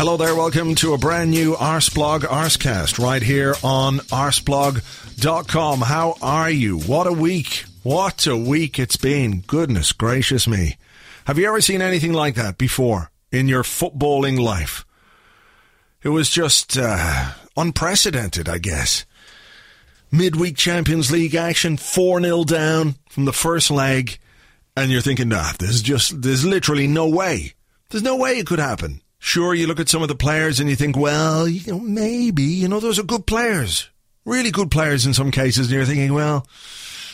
Hello there, welcome to a brand new Arseblog Arsecast right here on arseblog.com. How are you? What a week. What a week it's been. Goodness gracious me. Have you ever seen anything like that before in your footballing life? It was just uh, unprecedented, I guess. Midweek Champions League action, 4 0 down from the first leg, and you're thinking, nah, there's just, there's literally no way. There's no way it could happen. Sure, you look at some of the players and you think, well, you know, maybe, you know, those are good players. Really good players in some cases, and you're thinking, well,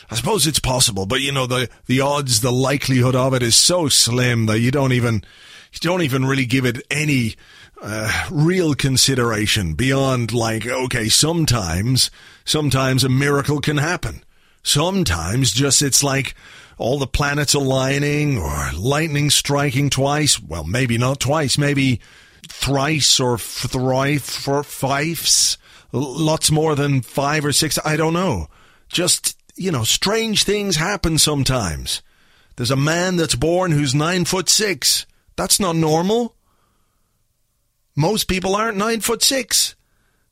I suppose it's possible, but you know, the, the odds, the likelihood of it is so slim that you don't even, you don't even really give it any, uh, real consideration beyond like, okay, sometimes, sometimes a miracle can happen. Sometimes just it's like all the planets aligning or lightning striking twice. Well, maybe not twice, maybe thrice or thrice for fifes. Lots more than five or six. I don't know. Just, you know, strange things happen sometimes. There's a man that's born who's nine foot six. That's not normal. Most people aren't nine foot six.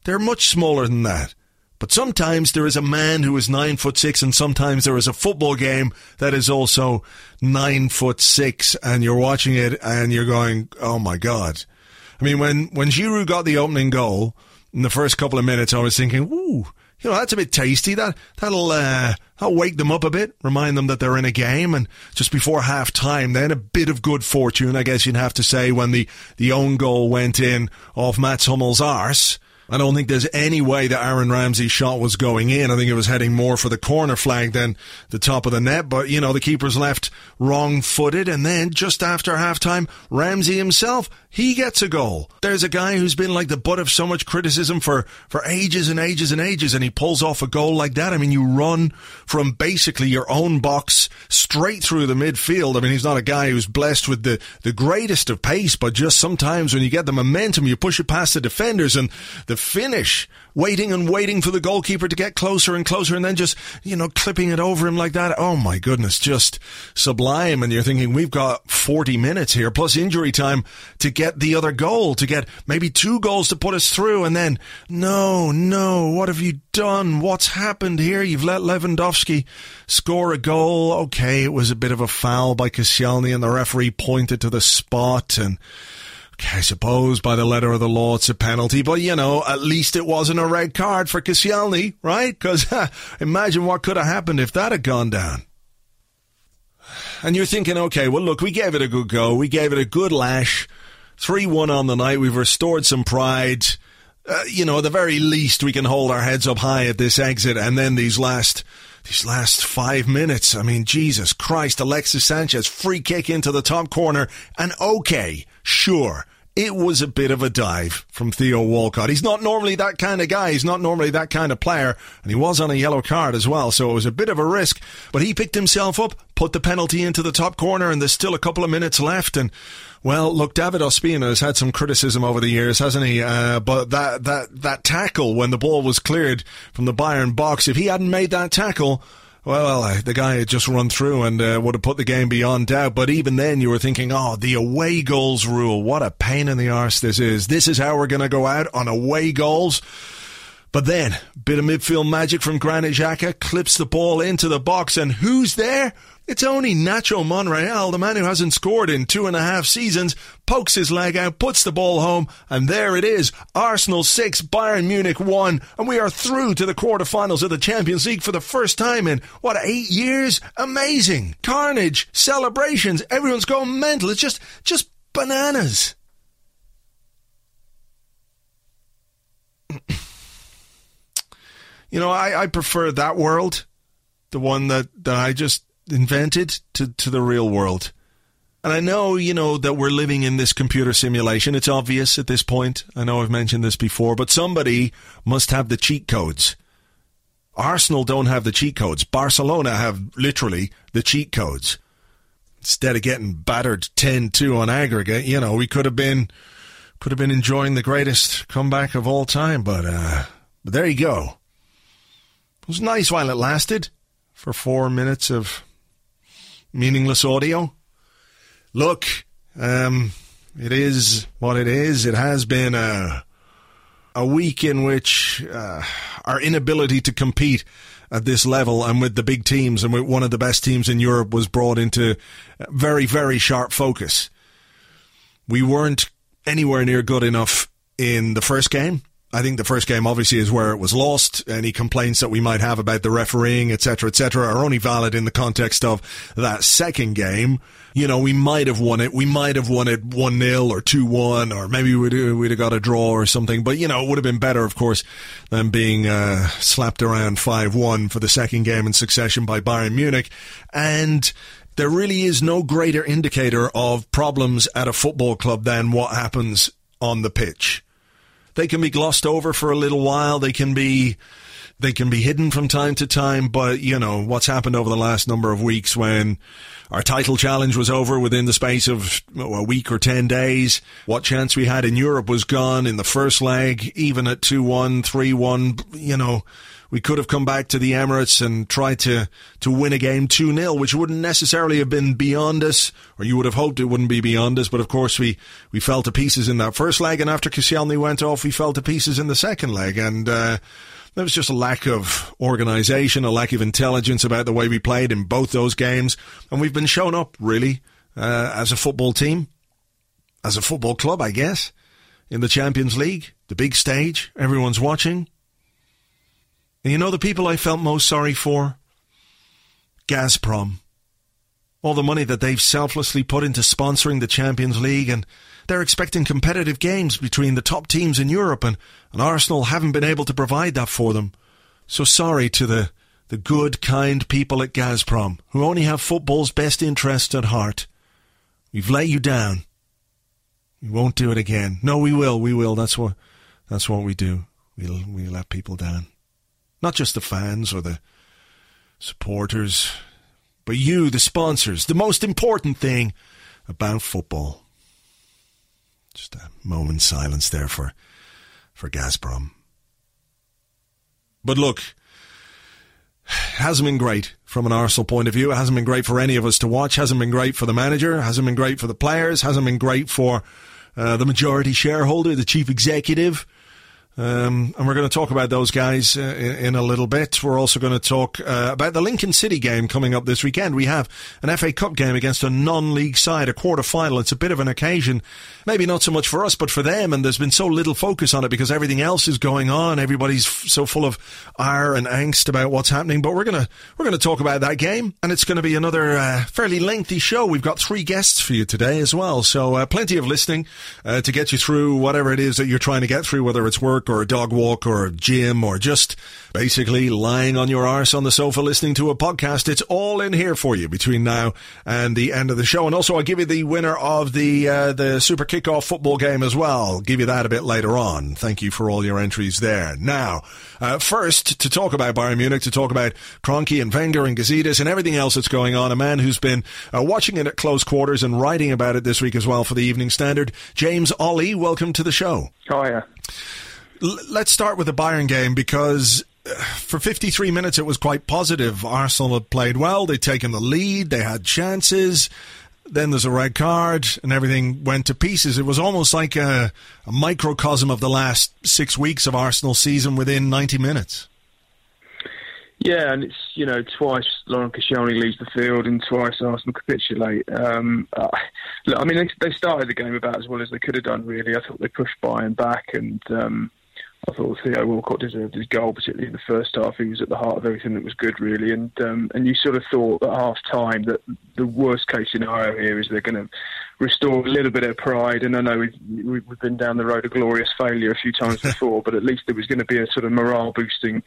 They're much smaller than that. But sometimes there is a man who is nine foot six, and sometimes there is a football game that is also nine foot six, and you're watching it and you're going, "Oh my god!" I mean, when when Giroud got the opening goal in the first couple of minutes, I was thinking, "Ooh, you know, that's a bit tasty. That that'll uh, that'll wake them up a bit, remind them that they're in a game." And just before half time, then a bit of good fortune, I guess you'd have to say, when the the own goal went in off Mats Hummels' arse. I don't think there's any way that Aaron Ramsey's shot was going in. I think it was heading more for the corner flag than the top of the net. But, you know, the keeper's left wrong footed. And then just after halftime, Ramsey himself, he gets a goal. There's a guy who's been like the butt of so much criticism for, for ages and ages and ages. And he pulls off a goal like that. I mean, you run from basically your own box straight through the midfield. I mean, he's not a guy who's blessed with the, the greatest of pace, but just sometimes when you get the momentum, you push it past the defenders and the the finish, waiting and waiting for the goalkeeper to get closer and closer and then just, you know, clipping it over him like that. Oh my goodness, just sublime. And you're thinking, we've got 40 minutes here plus injury time to get the other goal, to get maybe two goals to put us through. And then, no, no, what have you done? What's happened here? You've let Lewandowski score a goal. Okay, it was a bit of a foul by Koscielny and the referee pointed to the spot and I suppose by the letter of the law it's a penalty, but you know, at least it wasn't a red card for Koscielny, right? Because imagine what could have happened if that had gone down. And you're thinking, okay, well, look, we gave it a good go. We gave it a good lash. 3 1 on the night. We've restored some pride. Uh, you know, at the very least, we can hold our heads up high at this exit. And then these last these last five minutes, I mean, Jesus Christ, Alexis Sanchez, free kick into the top corner, and okay, sure, it was a bit of a dive from Theo Walcott. He's not normally that kind of guy. He's not normally that kind of player. And he was on a yellow card as well. So it was a bit of a risk. But he picked himself up, put the penalty into the top corner, and there's still a couple of minutes left. And, well, look, David Ospina has had some criticism over the years, hasn't he? Uh, but that, that, that tackle when the ball was cleared from the Bayern box, if he hadn't made that tackle, well, the guy had just run through and uh, would have put the game beyond doubt. But even then, you were thinking, oh, the away goals rule. What a pain in the arse this is. This is how we're going to go out on away goals. But then, bit of midfield magic from Granit Xhaka clips the ball into the box, and who's there? It's only Nacho Monreal, the man who hasn't scored in two and a half seasons, pokes his leg out, puts the ball home, and there it is. Arsenal 6, Bayern Munich 1, and we are through to the quarterfinals of the Champions League for the first time in, what, eight years? Amazing. Carnage, celebrations, everyone's going mental. It's just, just bananas. you know, I, I prefer that world, the one that, that I just invented, to, to the real world. And I know, you know, that we're living in this computer simulation. It's obvious at this point. I know I've mentioned this before, but somebody must have the cheat codes. Arsenal don't have the cheat codes. Barcelona have literally the cheat codes. Instead of getting battered 10-2 on aggregate, you know, we could have been could have been enjoying the greatest comeback of all time, but uh but there you go. It was nice while it lasted for 4 minutes of meaningless audio. Look, um it is what it is. It has been a a week in which uh, our inability to compete at this level and with the big teams and with one of the best teams in Europe was brought into very, very sharp focus. We weren't anywhere near good enough in the first game. I think the first game obviously is where it was lost. Any complaints that we might have about the refereeing, etc., etc., are only valid in the context of that second game. You know, we might have won it. We might have won it one 0 or two one, or maybe we'd we'd have got a draw or something. But you know, it would have been better, of course, than being uh, slapped around five one for the second game in succession by Bayern Munich. And there really is no greater indicator of problems at a football club than what happens on the pitch. They can be glossed over for a little while. They can be they can be hidden from time to time, but you know what's happened over the last number of weeks when our title challenge was over within the space of a week or 10 days. What chance we had in Europe was gone in the first leg, even at 2-1, 3-1, you know, we could have come back to the Emirates and tried to, to win a game 2-0, which wouldn't necessarily have been beyond us, or you would have hoped it wouldn't be beyond us, but of course we, we fell to pieces in that first leg, and after Koscielny went off, we fell to pieces in the second leg, and, uh, there was just a lack of organisation, a lack of intelligence about the way we played in both those games, and we've been shown up, really, uh, as a football team, as a football club, I guess, in the Champions League, the big stage, everyone's watching. And you know the people I felt most sorry for? Gazprom. All the money that they've selflessly put into sponsoring the Champions League, and they're expecting competitive games between the top teams in Europe, and, and Arsenal haven't been able to provide that for them. So sorry to the, the good, kind people at Gazprom, who only have football's best interests at heart. We've let you down. We won't do it again. No, we will. We will. That's what. That's what we do. We'll we let people down. Not just the fans or the supporters, but you, the sponsors. The most important thing about football. Just a moment's silence there for for Gazprom. But look, hasn't been great from an Arsenal point of view. It hasn't been great for any of us to watch. Hasn't been great for the manager. Hasn't been great for the players. Hasn't been great for uh, the majority shareholder, the chief executive. Um, and we're going to talk about those guys uh, in, a little bit. We're also going to talk uh, about the Lincoln City game coming up this weekend. We have an FA Cup game against a non-league side, a quarter final. It's a bit of an occasion, maybe not so much for us, but for them. And there's been so little focus on it because everything else is going on. Everybody's f- so full of ire and angst about what's happening. But we're gonna we're gonna talk about that game, and it's going to be another uh, fairly lengthy show. We've got three guests for you today as well, so uh, plenty of listening uh, to get you through whatever it is that you're trying to get through, whether it's work or a dog walk or a gym or just basically lying on your arse on the sofa listening to a podcast. It's all in here for you between now and the end of the show. And also, I'll give you the winner of the uh, the Super Kickoff football game as well. I'll give you that a bit later on. Thank you for all your entries there. Now, uh, first, to talk about Bayern Munich, to talk about Kroenke and Wenger and Gazidis and everything else that's going on, a man who's been uh, watching it at close quarters and writing about it this week as well for the Evening Standard, James Olley, Welcome to the show. L- let's start with the Bayern game because uh, for 53 minutes it was quite positive. Arsenal had played well, they'd taken the lead, they had chances. Then there's a red card, and everything went to pieces. It was almost like a, a microcosm of the last six weeks of Arsenal season within 90 minutes. Yeah, and it's you know twice Laurent Koscielny leaves the field and twice Arsenal capitulate. Um, uh, look, I mean they, they, started the game about as well as they could have done. Really, I thought they pushed Bayern back, and um, I thought Theo Walcott deserved his goal, particularly in the first half. He was at the heart of everything that was good, really. And um, and you sort of thought at half time that the worst case scenario here is they're going to restore a little bit of pride. And I know we've, we've been down the road of glorious failure a few times before, but at least there was going to be a sort of morale boosting.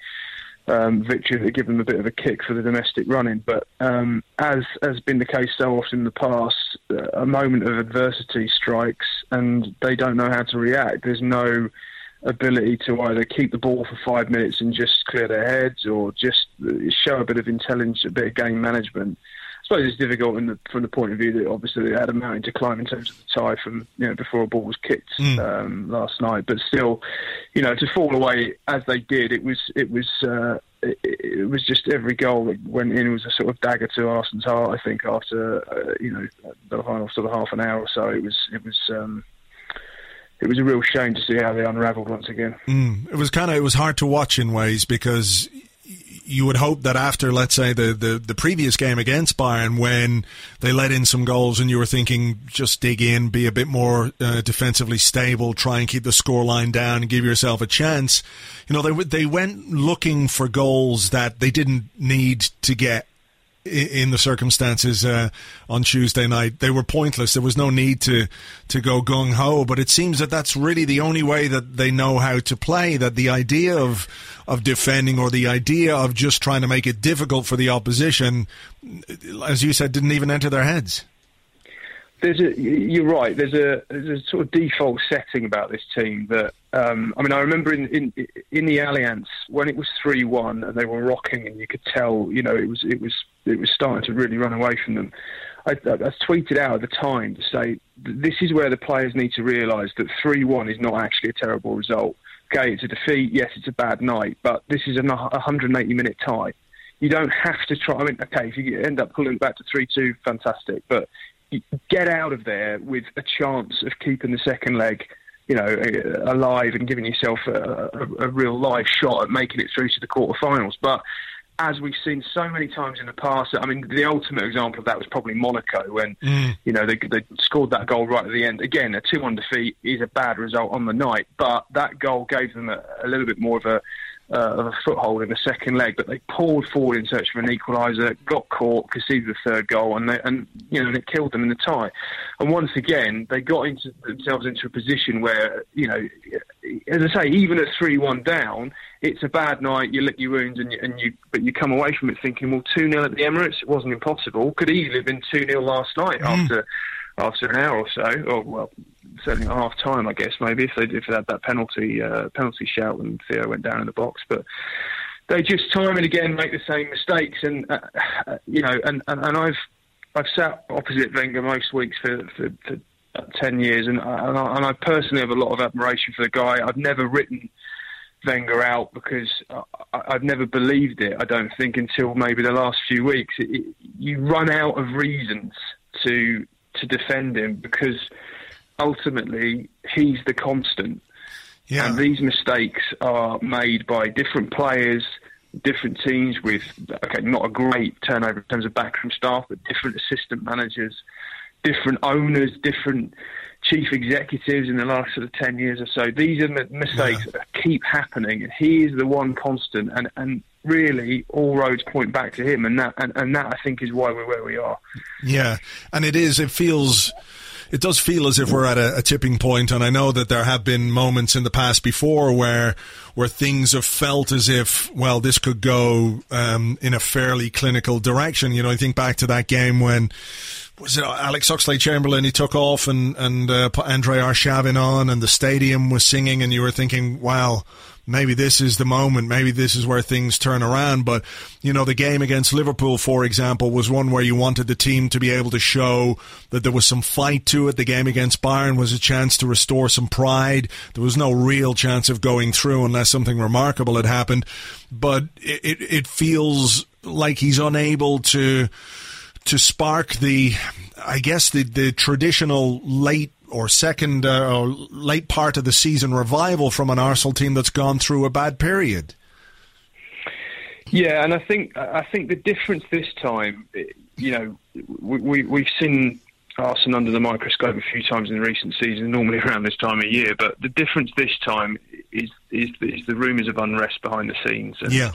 Um, victory that give them a bit of a kick for the domestic running. But um, as has been the case so often in the past, uh, a moment of adversity strikes and they don't know how to react. There's no ability to either keep the ball for five minutes and just clear their heads or just show a bit of intelligence, a bit of game management. I suppose it's difficult the, from the point of view that obviously they had a mountain to climb in terms of the tie from you know before a ball was kicked mm. um, last night. But still, you know, to fall away as they did, it was it was uh, it, it, was just every goal that went in was a sort of dagger to Arsenal's heart. I think after uh, you know the final sort of half an hour or so, it was it was. Um, it was a real shame to see how they unravelled once again. Mm. It was kind of it was hard to watch in ways because you would hope that after, let's say, the, the, the, previous game against Bayern, when they let in some goals and you were thinking, just dig in, be a bit more uh, defensively stable, try and keep the scoreline down and give yourself a chance. You know, they, they went looking for goals that they didn't need to get in the circumstances uh, on Tuesday night. They were pointless. There was no need to to go gung ho. But it seems that that's really the only way that they know how to play. That the idea of of defending or the idea of just trying to make it difficult for the opposition, as you said, didn't even enter their heads there's a you're right. There's a there's a sort of default setting about this team that um, I mean I remember in, in in the Allianz when it was three one and they were rocking and you could tell you know it was it was it was starting to really run away from them. I, I tweeted out at the time to say this is where the players need to realise that three one is not actually a terrible result. Okay, it's a defeat. Yes, it's a bad night, but this is a 180 minute tie. You don't have to try. I mean, okay, if you end up pulling back to three two, fantastic. But get out of there with a chance of keeping the second leg, you know, alive and giving yourself a, a, a real live shot at making it through to the quarterfinals. But as we've seen so many times in the past, I mean, the ultimate example of that was probably Monaco when, mm. you know, they, they, scored that goal right at the end. Again, a 2 1 defeat is a bad result on the night, but that goal gave them a, a little bit more of a, uh, of a foothold in the second leg, but they poured forward in search of an equaliser, got caught, conceded the third goal, and they, and you know and it killed them in the tie. And once again, they got into themselves into a position where you know, as I say, even at three-one down, it's a bad night. You lick your wounds, and you, and you but you come away from it thinking, well, two 0 at the Emirates, it wasn't impossible. Could easily have been two 0 last night mm. after after an hour or so, or well, certainly at half time, I guess maybe if they if they had that penalty uh, penalty shout when Theo went down in the box, but they just time and again make the same mistakes, and uh, uh, you know, and, and, and I've I've sat opposite Wenger most weeks for, for, for ten years, and I, and I, and I personally have a lot of admiration for the guy. I've never written. Wenger out because I, have never believed it. I don't think until maybe the last few weeks. It, it, you run out of reasons to to defend him because ultimately he's the constant. Yeah. And these mistakes are made by different players, different teams with, okay, not a great turnover in terms of backroom staff, but different assistant managers, different owners, different chief executives in the last sort of 10 years or so. These are the mistakes yeah. that keep happening, and he is the one constant. And, and really, all roads point back to him, and that, and, and that I think is why we're where we are. Yeah, and it is, it feels it does feel as if we're at a, a, tipping point, and I know that there have been moments in the past before where where things have felt as if, well, this could go um, in a fairly clinical direction. You know, I think back to that game when was it Alex Oxlade Chamberlain? He took off and and uh, put Andre Arshavin on, and the stadium was singing, and you were thinking, wow maybe this is the moment, maybe this is where things turn around. But, you know, the game against Liverpool, for example, was one where you wanted the team to be able to show that there was some fight to it. The game against Bayern was a chance to restore some pride. There was no real chance of going through unless something remarkable had happened. But it, it, it feels like he's unable to to spark the, I guess the the traditional late or second uh, or late part of the season revival from an Arsenal team that's gone through a bad period. Yeah, and I think I think the difference this time, you know, we, we have seen Arsenal under the microscope a few times in the recent season, normally around this time of year. But the difference this time is is, is the rumours of unrest behind the scenes. And, yeah.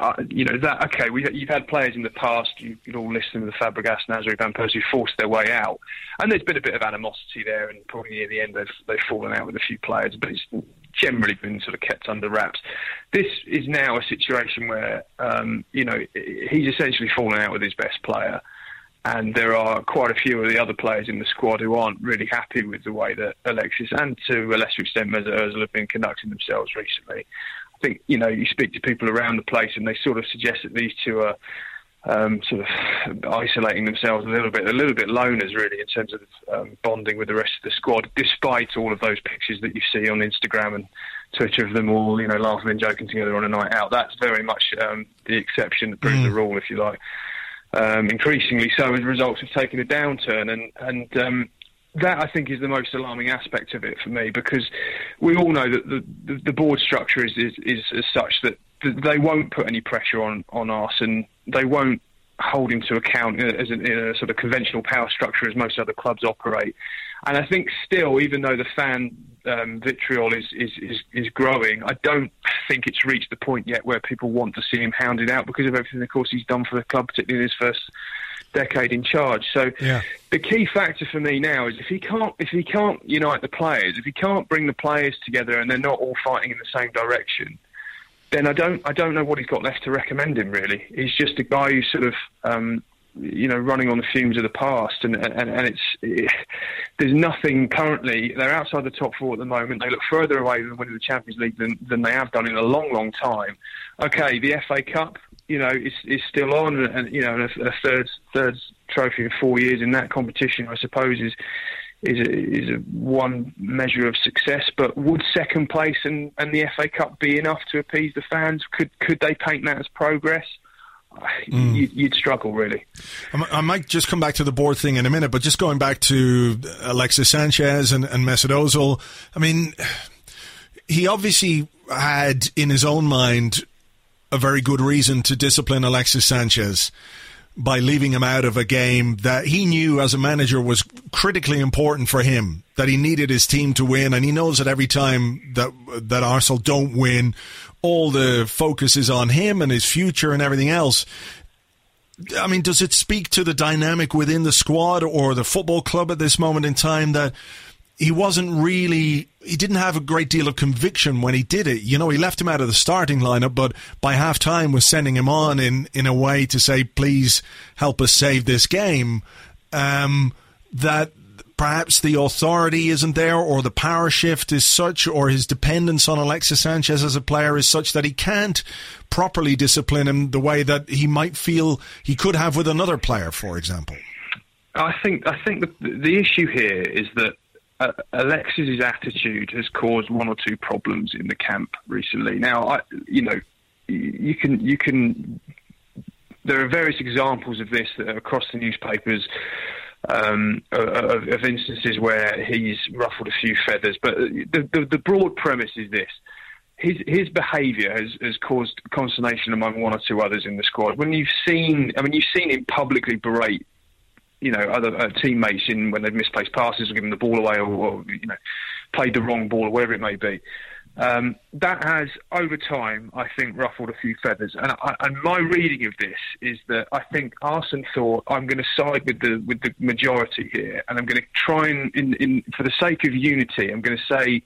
Uh, you know that okay. We, you've had players in the past. You, you all listen to the Fabregas, Nasri, Van Persie, who forced their way out, and there's been a bit of animosity there. And probably near the end, they've they've fallen out with a few players, but it's generally been sort of kept under wraps. This is now a situation where um, you know he's essentially fallen out with his best player, and there are quite a few of the other players in the squad who aren't really happy with the way that Alexis and to a lesser extent Mesut Ozil have been conducting themselves recently think you know you speak to people around the place and they sort of suggest that these two are um, sort of isolating themselves a little bit, a little bit loners really in terms of um, bonding with the rest of the squad, despite all of those pictures that you see on Instagram and Twitter of them all, you know, laughing and joking together on a night out. That's very much um, the exception that proves mm. the rule, if you like. Um, increasingly so, as results have taken a downturn, and and um, that I think is the most alarming aspect of it for me because we all know that the, the, the board structure is, is, is, such that they won't put any pressure on, on us and they won't hold him to account as a, in a sort of conventional power structure as most other clubs operate. And I think still, even though the fan um, vitriol is, is, is, is, growing, I don't think it's reached the point yet where people want to see him hounded out because of everything, of course, he's done for the club, particularly in his first decade in charge. So yeah. the key factor for me now is if he can't if he can't unite the players, if he can't bring the players together and they're not all fighting in the same direction, then I don't I don't know what he's got left to recommend him. Really, he's just a guy who's sort of um, you know running on the fumes of the past, and and, and it's it, there's nothing currently. They're outside the top four at the moment. They look further away than winning the Champions League than than they have done in a long, long time. Okay, the FA Cup you know, is, is still on, and you know, a, a third third trophy in four years in that competition, I suppose, is is a, is a one measure of success. But would second place and, and the FA Cup be enough to appease the fans? Could could they paint that as progress? Mm. You'd, you'd, struggle really. I might just come back to the board thing in a minute, but just going back to Alexis Sanchez and, and Mesut Ozil. I mean, he obviously had in his own mind a very good reason to discipline Alexis Sanchez by leaving him out of a game that he knew as a manager was critically important for him, that he needed his team to win, and he knows that every time that that Arsenal don't win, all the focus is on him and his future and everything else. I mean, does it speak to the dynamic within the squad or the football club at this moment in time that he wasn't really he didn't have a great deal of conviction when he did it. You know, he left him out of the starting lineup, but by half time was sending him on in, in a way to say, please help us save this game. Um, that perhaps the authority isn't there or the power shift is such or his dependence on Alexis Sanchez as a player is such that he can't properly discipline him the way that he might feel he could have with another player, for example. I think I think the, the issue here is that uh, Alexis's attitude has caused one or two problems in the camp recently. Now, I, you know, you can you can. There are various examples of this across the newspapers. Um, of, of, instances where he's ruffled a few feathers, but the, the, the broad premise is this: his his behaviour has, has caused consternation among one or two others in the squad. When you've seen, I mean, you've seen him publicly berate you know other uh, teammates in when they've misplaced passes or given the ball away or, or you know played the wrong ball or whatever it may be. Um, that has, over time, I think, ruffled a few feathers. And, I, and my reading of this is that I think Arsene thought, I'm going to side with the with the majority here, and I'm going to try and, in, in, for the sake of unity, I'm going to say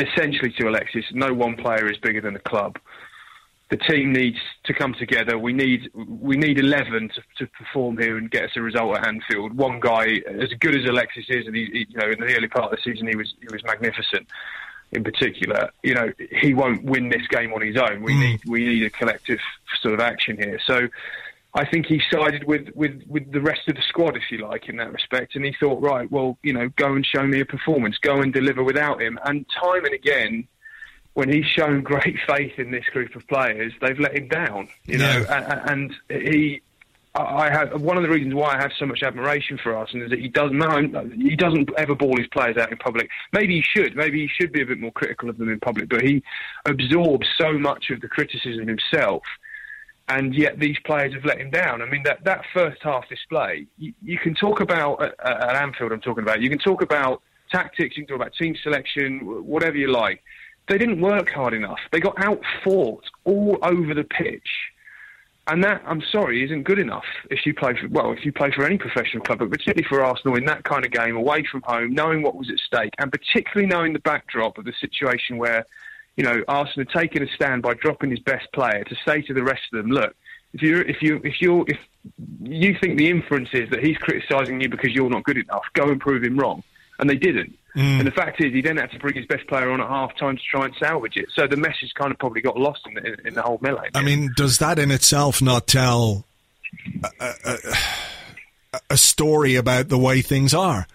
essentially to Alexis, no one player is bigger than the club the team needs to come together. We need we need eleven to, to perform here and get us a result at Anfield. One guy, as good as Alexis is, and he, he, you know in the early part of the season he was he was magnificent. In particular, you know he won't win this game on his own. We mm. need we need a collective sort of action here. So. I think he sided with, with, with the rest of the squad, if you like, in that respect. And he thought, right, well, you know, go and show me a performance, go and deliver without him. And time and again, when he's shown great faith in this group of players, they've let him down. You yeah. know, and, and he. I have one of the reasons why I have so much admiration for Arsene is that he doesn't he doesn't ever ball his players out in public. Maybe he should. Maybe he should be a bit more critical of them in public. But he absorbs so much of the criticism himself and yet these players have let him down. I mean, that, that first half display, you, you can talk about uh, at Anfield. I'm talking about. You can talk about tactics. You can talk about team selection, whatever you like. They didn't work hard enough. They got out fought all over the pitch. And that, I'm sorry, isn't good enough if you play for, well, if you play for any professional club, but particularly for Arsenal in that kind of game, away from home, knowing what was at stake, and particularly knowing the backdrop of the situation where you know, Arsenal had taken a stand by dropping his best player to say to the rest of them, look, if you if you if you if you think the inference is that he's criticising you because you're not good enough, go and prove him wrong. And they didn't. Mm. And the fact is, he then had to bring his best player on at half time to try and salvage it. So the message kind of probably got lost in the, in the whole melee. I mean, does that in itself not tell a, a, a story about the way things are?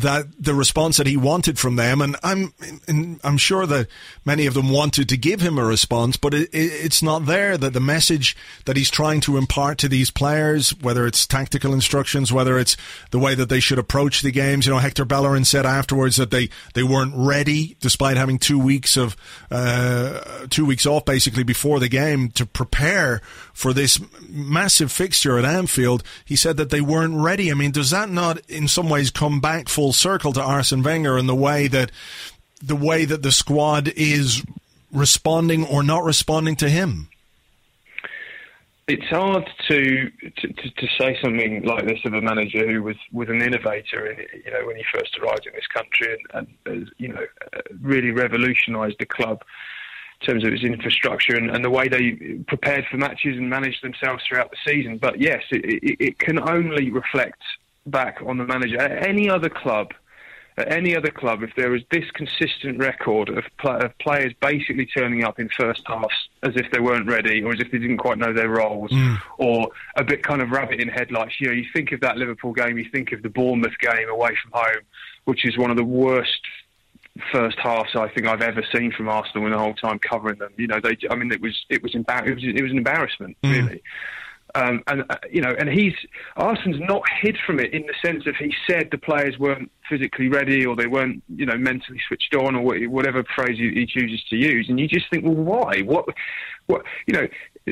That the response that he wanted from them, and I'm and I'm sure that many of them wanted to give him a response, but it, it, it's not there. That the message that he's trying to impart to these players, whether it's tactical instructions, whether it's the way that they should approach the games. You know, Hector Bellerin said afterwards that they they weren't ready, despite having two weeks of uh, two weeks off basically before the game to prepare for this massive fixture at Anfield. He said that they weren't ready. I mean, does that not in some ways come back full circle to Arsene Wenger and the way that the way that the squad is responding or not responding to him? It's hard to, to, to say something like this of a manager who was, was an innovator, in, you know, when he first arrived in this country and, and you know, really revolutionised the club in terms of its infrastructure and, and, the way they prepared for matches and managed themselves throughout the season. But yes, it, it, it can only reflect back on the manager. At any other club, at any other club, if there was this consistent record of, pl- of, players basically turning up in first halves as if they weren't ready or as if they didn't quite know their roles, mm. or a bit kind of rabbit in headlights, you know, you think of that Liverpool game, you think of the Bournemouth game away from home, which is one of the worst first halves I think I've ever seen from Arsenal in the whole time covering them. You know, they, I mean, it was it was embar- it was, it was an embarrassment, mm. really. Um, and uh, you know, and he's Arsenal's not hid from it in the sense of he said the players weren't physically ready or they weren't, you know, mentally switched on or whatever phrase he, he chooses to use. And you just think, well, why? What? What? You know,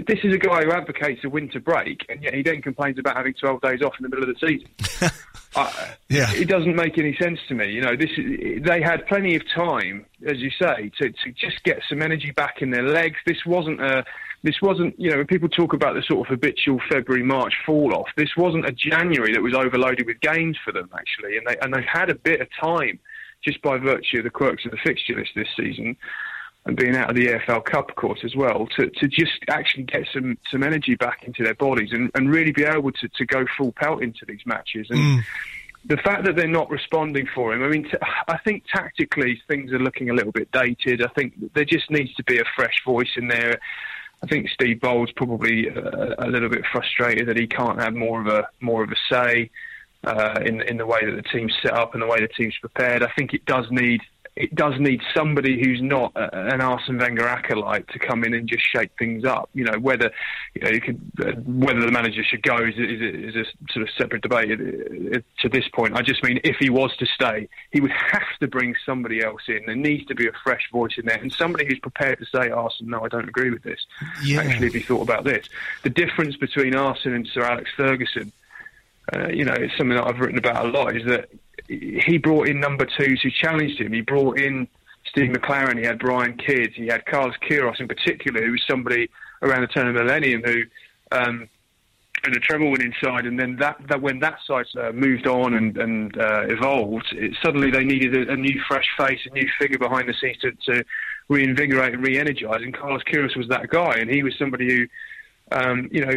this is a guy who advocates a winter break, and yet he then complains about having 12 days off in the middle of the season. uh, yeah. It doesn't make any sense to me. You know, this they had plenty of time, as you say, to, to just get some energy back in their legs. This wasn't a this wasn't, you know, when people talk about the sort of habitual February, March fall off, this wasn't a January that was overloaded with games for them, actually. And, they, and they've had a bit of time just by virtue of the quirks of the fixture list this season and being out of the EFL Cup, of course, as well, to, to just actually get some, some energy back into their bodies and, and really be able to, to go full pelt into these matches. And mm. the fact that they're not responding for him, I mean, t- I think tactically things are looking a little bit dated. I think there just needs to be a fresh voice in there. I think Steve Bould probably a, uh, a little bit frustrated that he can't have more of a more of a say uh, in in the way that the team's set up and the way the team's prepared. I think it does need it does need somebody who's not an Arsene Wenger acolyte to come in and just shake things up. You know, whether you know you could, uh, whether the manager should go is, is, is a sort of separate debate to this point. I just mean if he was to stay, he would have to bring somebody else in. There needs to be a fresh voice in there and somebody who's prepared to say, Arsene, no, I don't agree with this. Yeah. Actually, if you thought about this, the difference between Arsene and Sir Alex Ferguson. Uh, you know, it's something that I've written about a lot. Is that he brought in number twos who challenged him. He brought in Steve McClaren. he had Brian Kidd, he had Carlos Queiroz in particular, who was somebody around the turn of the millennium who um, had a treble winning side, and then that, that when that side uh, moved on and, and uh, evolved, it, suddenly they needed a, a, new fresh face, a new figure behind the scenes to, to reinvigorate and re-energise. And Carlos Queiroz was that guy, and he was somebody who um, you know,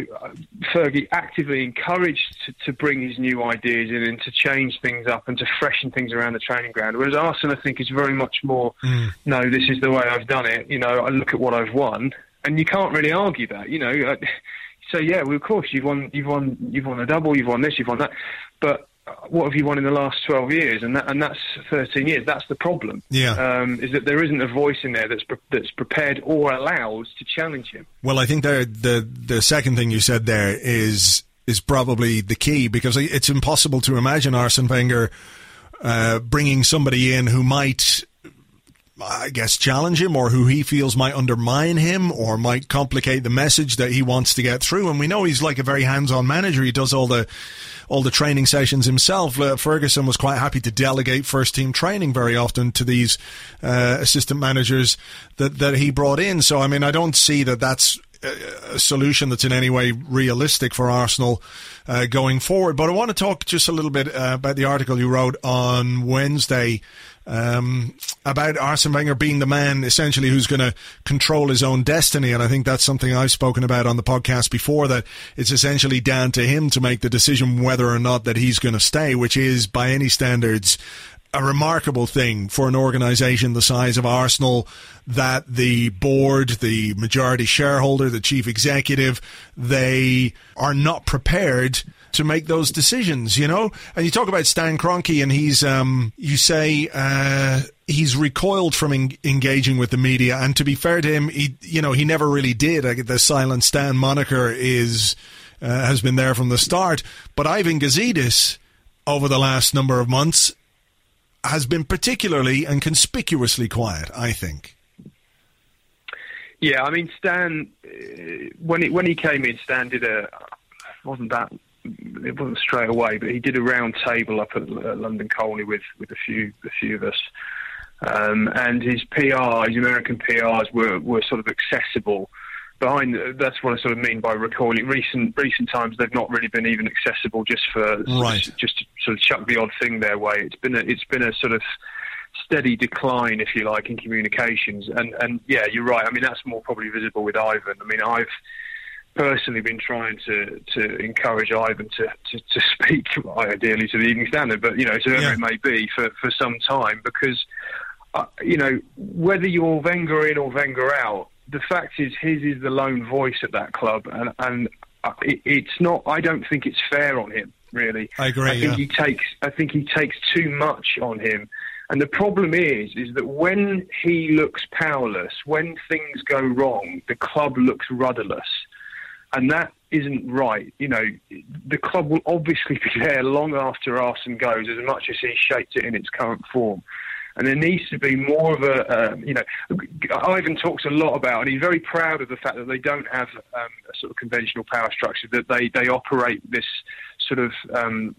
Fergie actively encouraged to, to, bring his new ideas in and to change things up and to freshen things around the training ground. Whereas Arsenal, I think, is very much more, mm. no, this is the way I've done it. You know, I look at what I've won, and you can't really argue that. You know, so yeah, well, of course you've won, you've won, you've won a double, you've won this, you've won that, but what have you won in the last 12 years? And that, and that's 13 years. That's the problem. Yeah. Um, is that there isn't a voice in there that's, pre- that's prepared or allowed to challenge him. Well, I think the, the, the second thing you said there is, is probably the key because it's impossible to imagine Arsene Wenger, uh, bringing somebody in who might I guess, challenge him or who he feels might undermine him or might complicate the message that he wants to get through. And we know he's like a very hands-on manager. He does all the all the training sessions himself. Uh, Ferguson was quite happy to delegate first team training very often to these uh, assistant managers that that he brought in. So I mean, I don't see that that's a solution that's in any way realistic for Arsenal uh, going forward. But I want to talk just a little bit uh, about the article you wrote on Wednesday um, about Arsene Wenger being the man essentially who's going to control his own destiny. And I think that's something I've spoken about on the podcast before that it's essentially down to him to make the decision whether or not that he's going to stay, which is by any standards a remarkable thing for an organisation the size of Arsenal that the board, the majority shareholder, the chief executive, they are not prepared to make those decisions, you know? And you talk about Stan Kroenke and he's, um, you say, uh, he's recoiled from en- engaging with the media. And to be fair to him, he, you know, he never really did. The Silent Stan moniker is, uh, has been there from the start. But Ivan Gazidis, over the last number of months, has been particularly and conspicuously quiet, I think. Yeah, I mean, Stan, uh, when he, when he came in, Stan did a, wasn't that, it wasn't straight away, but he did a round table up at, at London Colney with, with a few, a few of us. Um, and his PR, his American PRs were, were sort of accessible behind that's what I sort of mean by recalling Recent recent times they've not really been even accessible just for right. just to sort of chuck the odd thing their way. It's been a, it's been a sort of steady decline, if you like, in communications. And and yeah, you're right. I mean that's more probably visible with Ivan. I mean I've personally been trying to to encourage Ivan to, to, to speak ideally to the Evening Standard, but you know, so whoever yeah. it may be for, for some time because uh, you know whether you're Wenger in or Wenger out, the fact is, his is the lone voice at that club, and and it, it's not. I don't think it's fair on him. Really, I agree. I think yeah. he takes. I think he takes too much on him. And the problem is, is that when he looks powerless, when things go wrong, the club looks rudderless, and that isn't right. You know, the club will obviously be there long after Arsene goes, as much as he shaped it in its current form and there needs to be more of a, uh, you know, Ivan talks a lot about, and he's very proud of the fact that they don't have um, a sort of conventional power structure, that they, they operate this sort of um,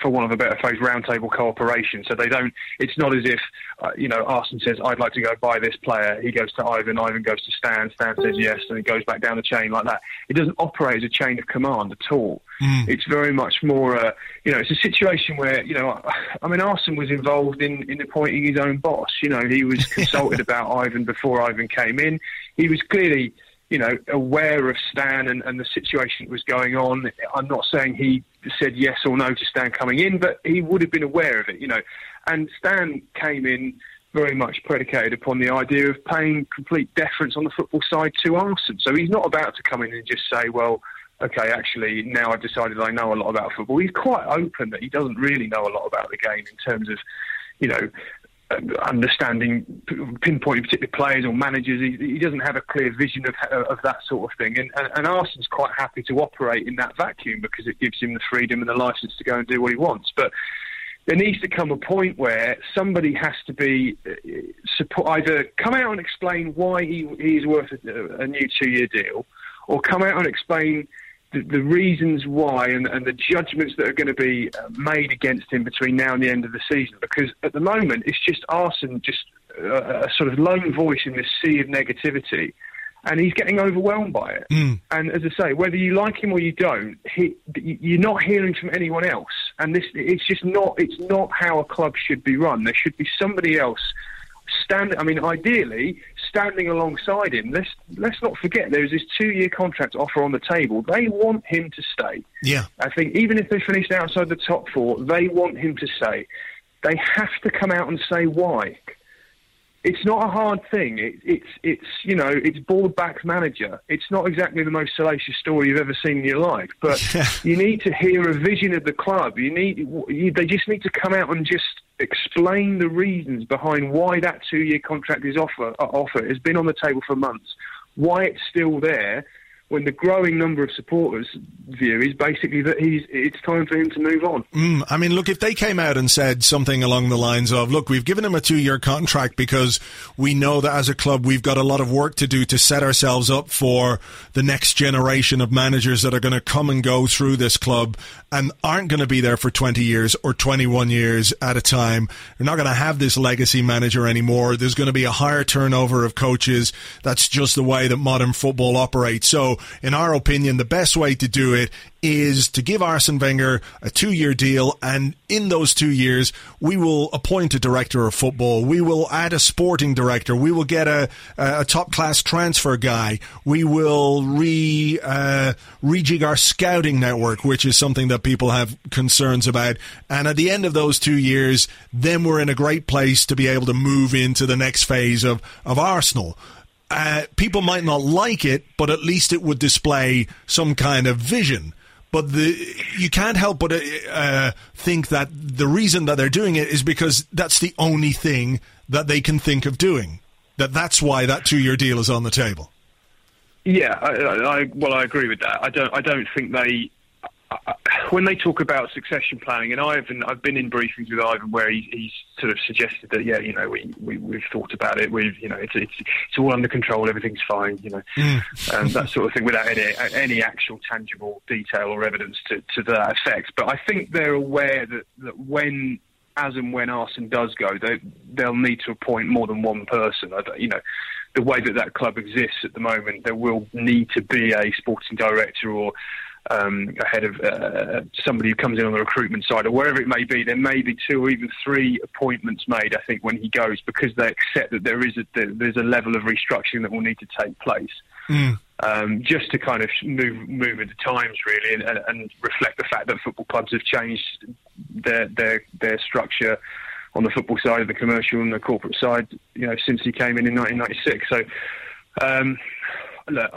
for want of a better phrase, roundtable cooperation. So they don't. It's not as if uh, you know Arsene says, "I'd like to go buy this player." He goes to Ivan. Ivan goes to Stan. Stan says yes, and it goes back down the chain like that. It doesn't operate as a chain of command at all. Mm. It's very much more. Uh, you know, it's a situation where you know. I mean, Arsene was involved in in appointing his own boss. You know, he was consulted about Ivan before Ivan came in. He was clearly you know, aware of Stan and, and the situation that was going on. I'm not saying he said yes or no to Stan coming in, but he would have been aware of it, you know. And Stan came in very much predicated upon the idea of paying complete deference on the football side to Arsene. So he's not about to come in and just say, well, okay, actually, now I've decided I know a lot about football. He's quite open that he doesn't really know a lot about the game in terms of, you know, understanding, pinpointing particular players or managers. He, he, doesn't have a clear vision of, of that sort of thing. And, and, and Arsene's quite happy to operate in that vacuum because it gives him the freedom and the license to go and do what he wants. But there needs to come a point where somebody has to be uh, support, either come out and explain why he, he's worth a, a new two-year deal, or come out and explain the, the reasons why and, and, the judgments that are going to be uh, made against him between now and the end of the season. Because at the moment, it's just Arsene, just uh, a sort of lone voice in this sea of negativity, and he's getting overwhelmed by it. Mm. And as I say, whether you like him or you don't, he, you're not hearing from anyone else. And this, it's just not, it's not how a club should be run. There should be somebody else standing. I mean, ideally, standing alongside him. Let's let's not forget there is this two-year contract offer on the table. They want him to stay. Yeah, I think even if they finished outside the top four, they want him to stay. They have to come out and say why. It's not a hard thing. It, it's it's you know it's board back manager. It's not exactly the most salacious story you've ever seen in your life, but you need to hear a vision of the club. You need you, they just need to come out and just explain the reasons behind why that two-year contract is offer uh, offer has been on the table for months, why it's still there, when the growing number of supporters view is basically that he's it's time for him to move on. Mm, I mean, look, if they came out and said something along the lines of, "Look, we've given him a two-year contract because we know that as a club we've got a lot of work to do to set ourselves up for the next generation of managers that are going to come and go through this club and aren't going to be there for 20 years or 21 years at a time. We're not going to have this legacy manager anymore. There's going to be a higher turnover of coaches. That's just the way that modern football operates. So." In our opinion, the best way to do it is to give Arsene Wenger a two year deal, and in those two years, we will appoint a director of football. We will add a sporting director. We will get a, a top class transfer guy. We will re uh, rejig our scouting network, which is something that people have concerns about. And at the end of those two years, then we're in a great place to be able to move into the next phase of, of Arsenal uh, people might not like it, but at least it would display some kind of vision. But the you can't help but uh, uh, think that the reason that they're doing it is because that's the only thing that they can think of doing. That that's why that two-year deal is on the table. Yeah, I, I, well, I agree with that. I don't. I don't think they when they talk about succession planning, and I've I've been in briefings with Ivan where he, he's sort of suggested that yeah, you know, we, we we've thought about it. We've you know, it's it's it's all under control. Everything's fine. You know, mm. um, that sort of thing without any any actual tangible detail or evidence to to that effect. But I think they're aware that that when as and when Arsene does go, they they'll need to appoint more than one person. You know the way that that club exists at the moment, there will need to be a sporting director or um, ahead of uh, somebody who comes in on the recruitment side or wherever it may be. There may be two or even three appointments made. I think when he goes because they accept that there is a there's a level of restructuring that will need to take place. Mm. Um, just to kind of move move with the times, really, and, and, reflect the fact that football clubs have changed their their their structure on the football side, the commercial and the corporate side, you know, since he came in in 1996. So. Um, look,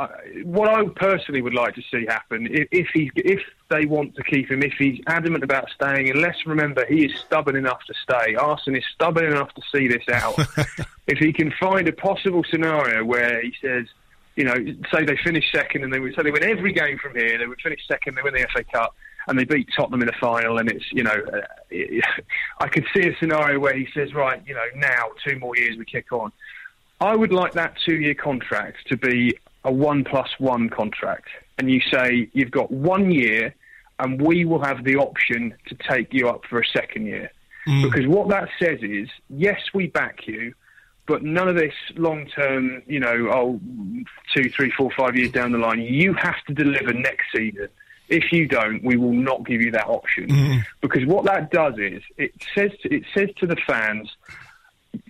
what I personally would like to see happen if, if he if they want to keep him, if he's adamant about staying, and let's remember he is stubborn enough to stay. Arsene is stubborn enough to see this out. if he can find a possible scenario where he says, you know, say they finish second and they would say they win every game from here, they would finish second, they win the FA Cup. And they beat Tottenham in the final, and it's you know, uh, I could see a scenario where he says, right, you know, now two more years we kick on. I would like that two-year contract to be a one plus one contract and you say you've got one year and we will have the option to take you up for a second year. Mm. Because what that says is, yes, we back you, but none of this long term, you know, oh, two, three, four, five years down the line, you have to deliver next season. If you don't, we will not give you that option. Mm. Because what that does is it says to, it says to the fans,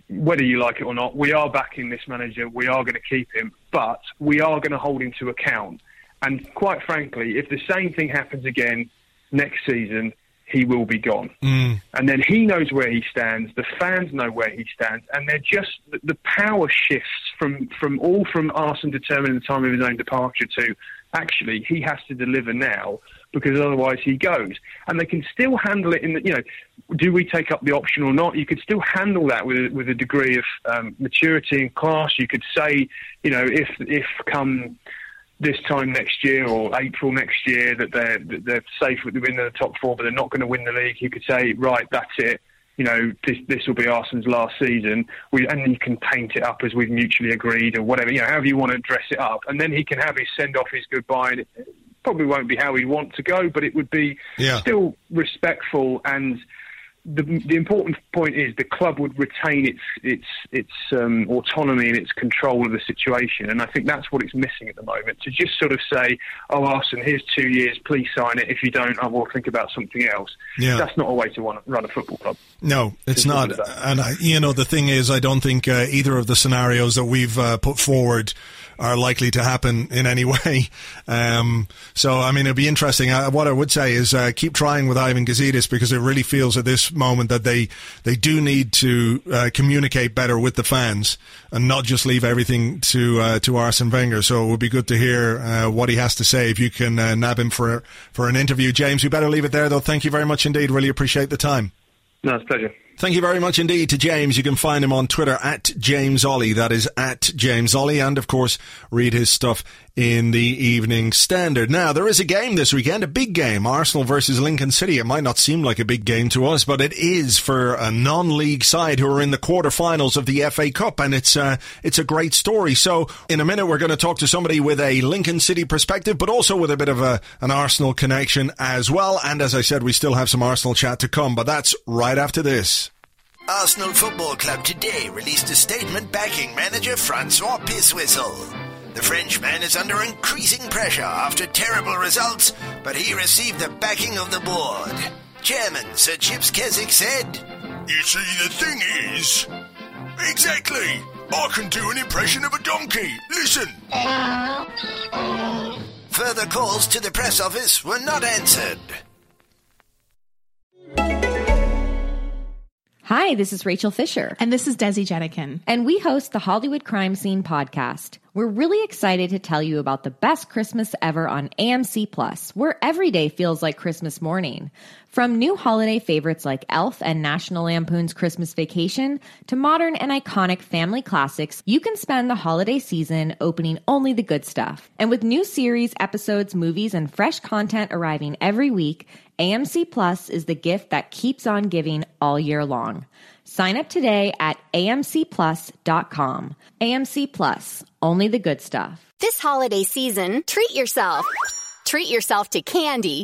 whether you like it or not, we are backing this manager. We are going to keep him, but we are going to hold him to account. And quite frankly, if the same thing happens again next season, he will be gone. Mm. And then he knows where he stands. The fans know where he stands, and they're just the power shifts from from all from Arsene determining the time of his own departure to actually he has to deliver now because otherwise he goes. And they can still handle it in the, you know, do we take up the option or not? You could still handle that with, with a degree of um, maturity and class. You could say, you know, if, if come this time next year or April next year that they're, that they're safe with winning the top four, but they're not going to win the league, you could say, right, that's it you know, this this will be Arsenal's last season. We, and you can paint it up as we've mutually agreed or whatever, you know, however you want to dress it up. And then he can have his send off, his goodbye. Probably won't be how he'd want to go, but it would be yeah. still respectful and the, the important point is the club would retain its its its um, autonomy and its control of the situation, and I think that's what it's missing at the moment. To just sort of say, "Oh, Arsene, here's two years. Please sign it. If you don't, I will think about something else." Yeah. that's not a way to run, run a football club. No, it's not. And I, you know, the thing is, I don't think uh, either of the scenarios that we've uh, put forward are likely to happen in any way. Um, so, I mean, it'd be interesting. Uh, what I would say is uh, keep trying with Ivan Gazidis because it really feels at this moment that they they do need to uh, communicate better with the fans and not just leave everything to uh, to Arsene Wenger. So it would be good to hear uh, what he has to say if you can uh, nab him for for an interview. James, we better leave it there though. Thank you very much indeed. Really appreciate the time. No, it's a pleasure. Thank you very much indeed to James. You can find him on Twitter at James Olley. That is at James Olley. And of course, read his stuff in the Evening Standard. Now, there is a game this weekend, a big game, Arsenal versus Lincoln City. It might not seem like a big game to us, but it is for a non-league side who are in the quarterfinals of the FA Cup, and it's uh, it's a great story. So, in a minute, we're going to talk to somebody with a Lincoln City perspective, but also with a bit of a, an Arsenal connection as well. And as I said, we still have some Arsenal chat to come, but that's right after this. Arsenal Football Club today released a statement backing manager Francois Pisswhistle. The Frenchman is under increasing pressure after terrible results, but he received the backing of the board. Chairman Sir Chips Keswick said, You see, the thing is. Exactly! I can do an impression of a donkey. Listen. Further calls to the press office were not answered. Hi, this is Rachel Fisher. And this is Desi Jedeikin. And we host the Hollywood Crime Scene podcast. We're really excited to tell you about the best Christmas ever on AMC Plus, where every day feels like Christmas morning. From new holiday favorites like Elf and National Lampoon's Christmas Vacation to modern and iconic family classics, you can spend the holiday season opening only the good stuff. And with new series, episodes, movies, and fresh content arriving every week, AMC Plus is the gift that keeps on giving all year long. Sign up today at amcplus.com. AMC Plus, only the good stuff. This holiday season, treat yourself. Treat yourself to candy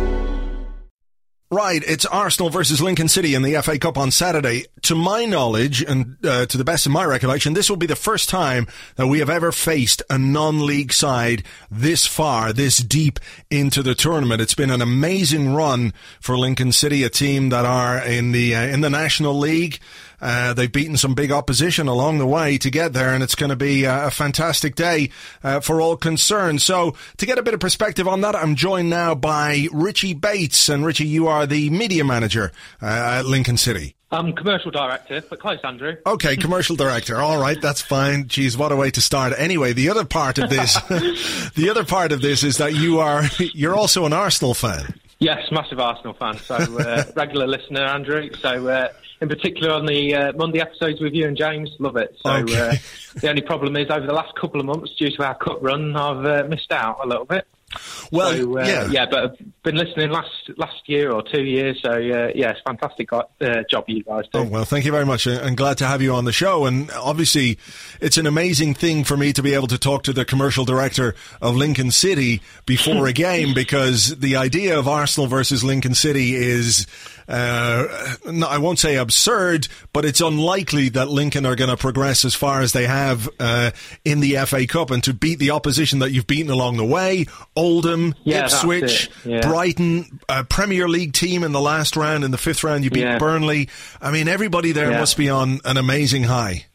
Right, it's Arsenal versus Lincoln City in the FA Cup on Saturday. To my knowledge, and uh, to the best of my recollection, this will be the first time that we have ever faced a non-league side this far, this deep into the tournament. It's been an amazing run for Lincoln City, a team that are in the uh, in the National League. Uh, they've beaten some big opposition along the way to get there, and it's going to be uh, a fantastic day uh, for all concerned. So, to get a bit of perspective on that, I'm joined now by Richie Bates. And Richie, you are the media manager uh, at Lincoln City. I'm commercial director, but close, Andrew. Okay, commercial director. All right, that's fine. Geez, what a way to start. Anyway, the other part of this, the other part of this is that you are you're also an Arsenal fan. Yes, massive Arsenal fan. So uh, regular listener, Andrew. So uh, in particular on the uh, Monday episodes with you and James. Love it. So okay. uh, the only problem is over the last couple of months, due to our cup run, I've uh, missed out a little bit. Well, so, uh, yeah, yeah, but I've been listening last last year or two years. So uh, yeah, it's fantastic uh, job you guys do. Oh, well, thank you very much, and glad to have you on the show. And obviously, it's an amazing thing for me to be able to talk to the commercial director of Lincoln City before a game because the idea of Arsenal versus Lincoln City is uh, no, I won't say absurd, but it's unlikely that Lincoln are going to progress as far as they have uh, in the FA Cup and to beat the opposition that you've beaten along the way. Oldham, yeah, Ipswich, yeah. Brighton, a Premier League team in the last round. In the fifth round, you beat yeah. Burnley. I mean, everybody there must be on an amazing high.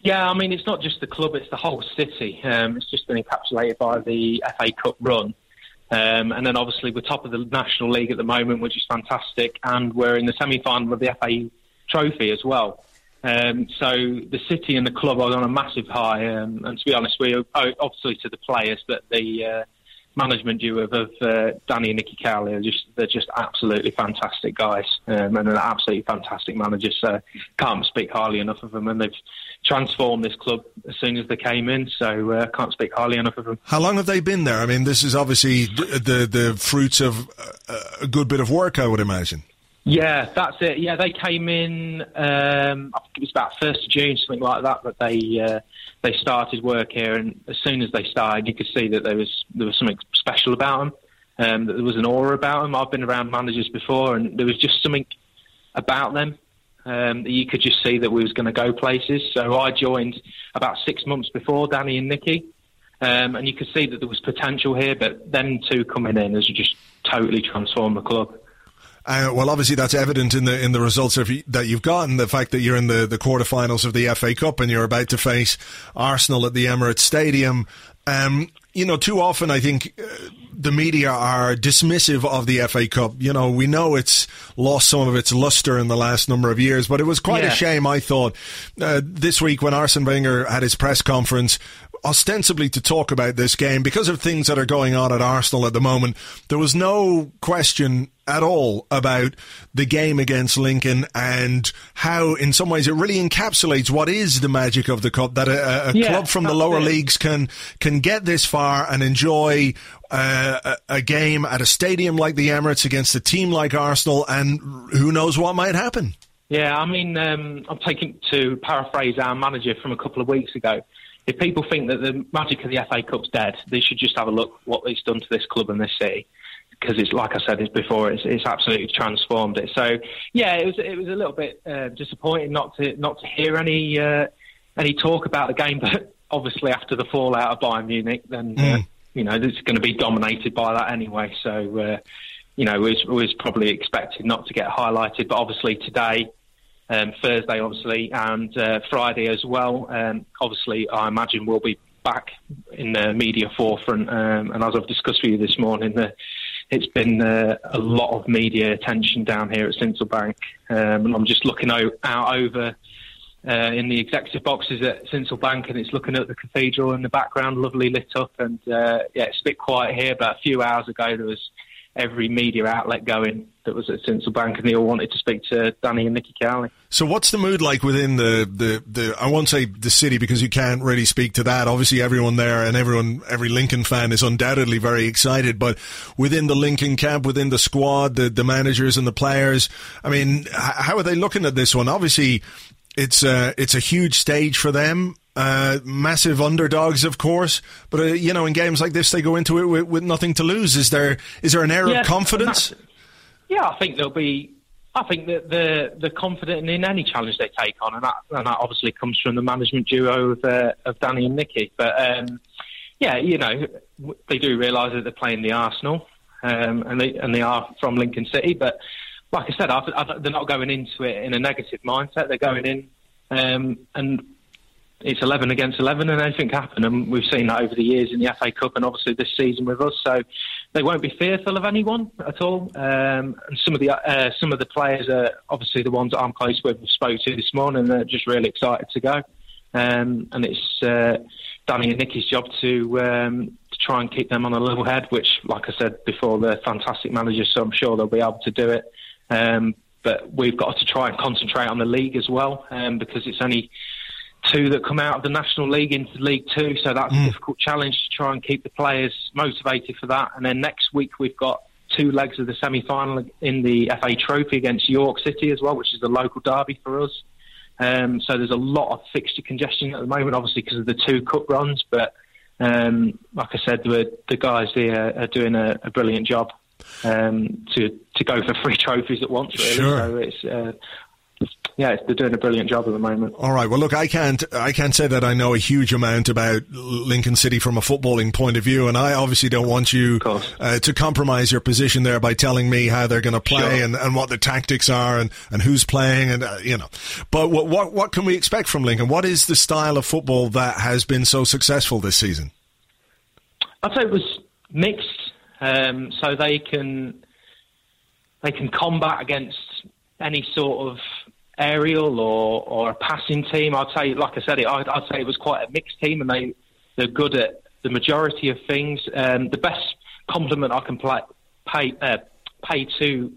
Yeah, I mean, it's not just the club, it's the whole city. Um, it's just been encapsulated by the FA Cup run. Um, and then obviously we're top of the National League at the moment, which is fantastic, and we're in the semi-final of the FA Trophy as well. Um, so the city and the club are on a massive high, um, and to be honest, we obviously to the players, but the uh, management duo of, of uh, Danny and Nicky Cowley are just they're just absolutely fantastic guys, um, and an absolutely fantastic manager. So can't speak highly enough of them, and they've transformed this club as soon as they came in. So uh, can't speak highly enough of them. How long have they been there? I mean, this is obviously the the fruits of a good bit of work, I would imagine. Yeah, that's it. Yeah, they came in. Um, I think it was about first of June, something like that. That they uh, they started work here, and as soon as they started, you could see that there was there was something special about them. Um, that there was an aura about them. I've been around managers before, and there was just something about them um, you could just see that we was going to go places. So I joined about six months before Danny and Nicky, um, and you could see that there was potential here. But them two coming in has just totally transformed the club. Uh, well, obviously that's evident in the in the results that you've gotten. The fact that you're in the the quarterfinals of the FA Cup and you're about to face Arsenal at the Emirates Stadium. Um, you know, too often I think uh, the media are dismissive of the FA Cup. You know, we know it's lost some of its luster in the last number of years, but it was quite yeah. a shame, I thought, uh, this week when Arsene Wenger had his press conference ostensibly to talk about this game because of things that are going on at Arsenal at the moment. There was no question at all about the game against Lincoln and how, in some ways, it really encapsulates what is the magic of the cup. That a, a yeah, club from the lower it. leagues can can get this far and enjoy uh, a, a game at a stadium like the Emirates against a team like Arsenal, and who knows what might happen. Yeah, I mean, um, I'm taking to paraphrase our manager from a couple of weeks ago if people think that the magic of the FA Cup's dead, they should just have a look what it's done to this club and this city. Because it's like I said before, it's, it's absolutely transformed it. So yeah, it was it was a little bit uh, disappointing not to not to hear any uh, any talk about the game. But obviously, after the fallout of Bayern Munich, then mm. uh, you know it's going to be dominated by that anyway. So uh, you know, was, it was probably expected not to get highlighted. But obviously today, um, Thursday, obviously, and uh, Friday as well. Um, obviously, I imagine we'll be back in the media forefront. Um, and as I've discussed with you this morning, the, it's been uh, a lot of media attention down here at Sincil Bank. Um, and I'm just looking out, out over uh, in the executive boxes at Sincil Bank, and it's looking at the cathedral in the background, lovely lit up. And uh, yeah, it's a bit quiet here, but a few hours ago there was every media outlet going that was at Sincil Bank, and they all wanted to speak to Danny and Nicky Cowley. So, what's the mood like within the, the, the I won't say the city because you can't really speak to that. Obviously, everyone there and everyone, every Lincoln fan is undoubtedly very excited. But within the Lincoln camp, within the squad, the the managers and the players, I mean, how are they looking at this one? Obviously, it's a, it's a huge stage for them. Uh, massive underdogs, of course, but uh, you know, in games like this, they go into it with, with, nothing to lose. Is there is there an air yeah, of confidence? Yeah, I think there'll be. I think that they're, confident in any challenge they take on, and that, and that obviously comes from the management duo of, uh, of Danny and Nicky. But um, yeah, you know, they do realise that they're playing the Arsenal, um, and they and they are from Lincoln City. But like I said, I, I, they're not going into it in a negative mindset. They're going in um, and it's 11 against 11 and anything can happen. And we've seen that over the years in the FA Cup and obviously this season with us. So they won't be fearful of anyone at all. Um, and some of the uh, some of the players are obviously the ones that I'm close with, we spoke to this morning. They're just really excited to go. Um, and it's uh, Danny and Nicky's job to um, to try and keep them on a level head, which, like I said before, they're fantastic managers, so I'm sure they'll be able to do it. Um, but we've got to try and concentrate on the league as well, um, because it's only two that come out of the National League into League Two, so that's mm. a difficult challenge to try and keep the players motivated for that. And then next week we've got two legs of the semi-final in the FA Trophy against York City as well, which is the local derby for us. Um, so there's a lot of fixture congestion at the moment, obviously because of the two cup runs. But um, like I said, the, the guys here are doing a, a brilliant job um, to to go for three trophies at once. Really, sure. so it's uh, yeah, they're doing a brilliant job at the moment. All right. Well, look, I can't, I can't say that I know a huge amount about Lincoln City from a footballing point of view, and I obviously don't want you uh, to compromise your position there by telling me how they're going to play sure. and, and what the tactics are and, and who's playing and uh, you know. But what, what what can we expect from Lincoln? What is the style of football that has been so successful this season? I'd say it was mixed, um, so they can they can combat against any sort of aerial or, or a passing team. I'd say, like I said, it, I'd, I'd, say it was quite a mixed team, and they they're good at the majority of things. Um, the best compliment I can play, pay uh, pay to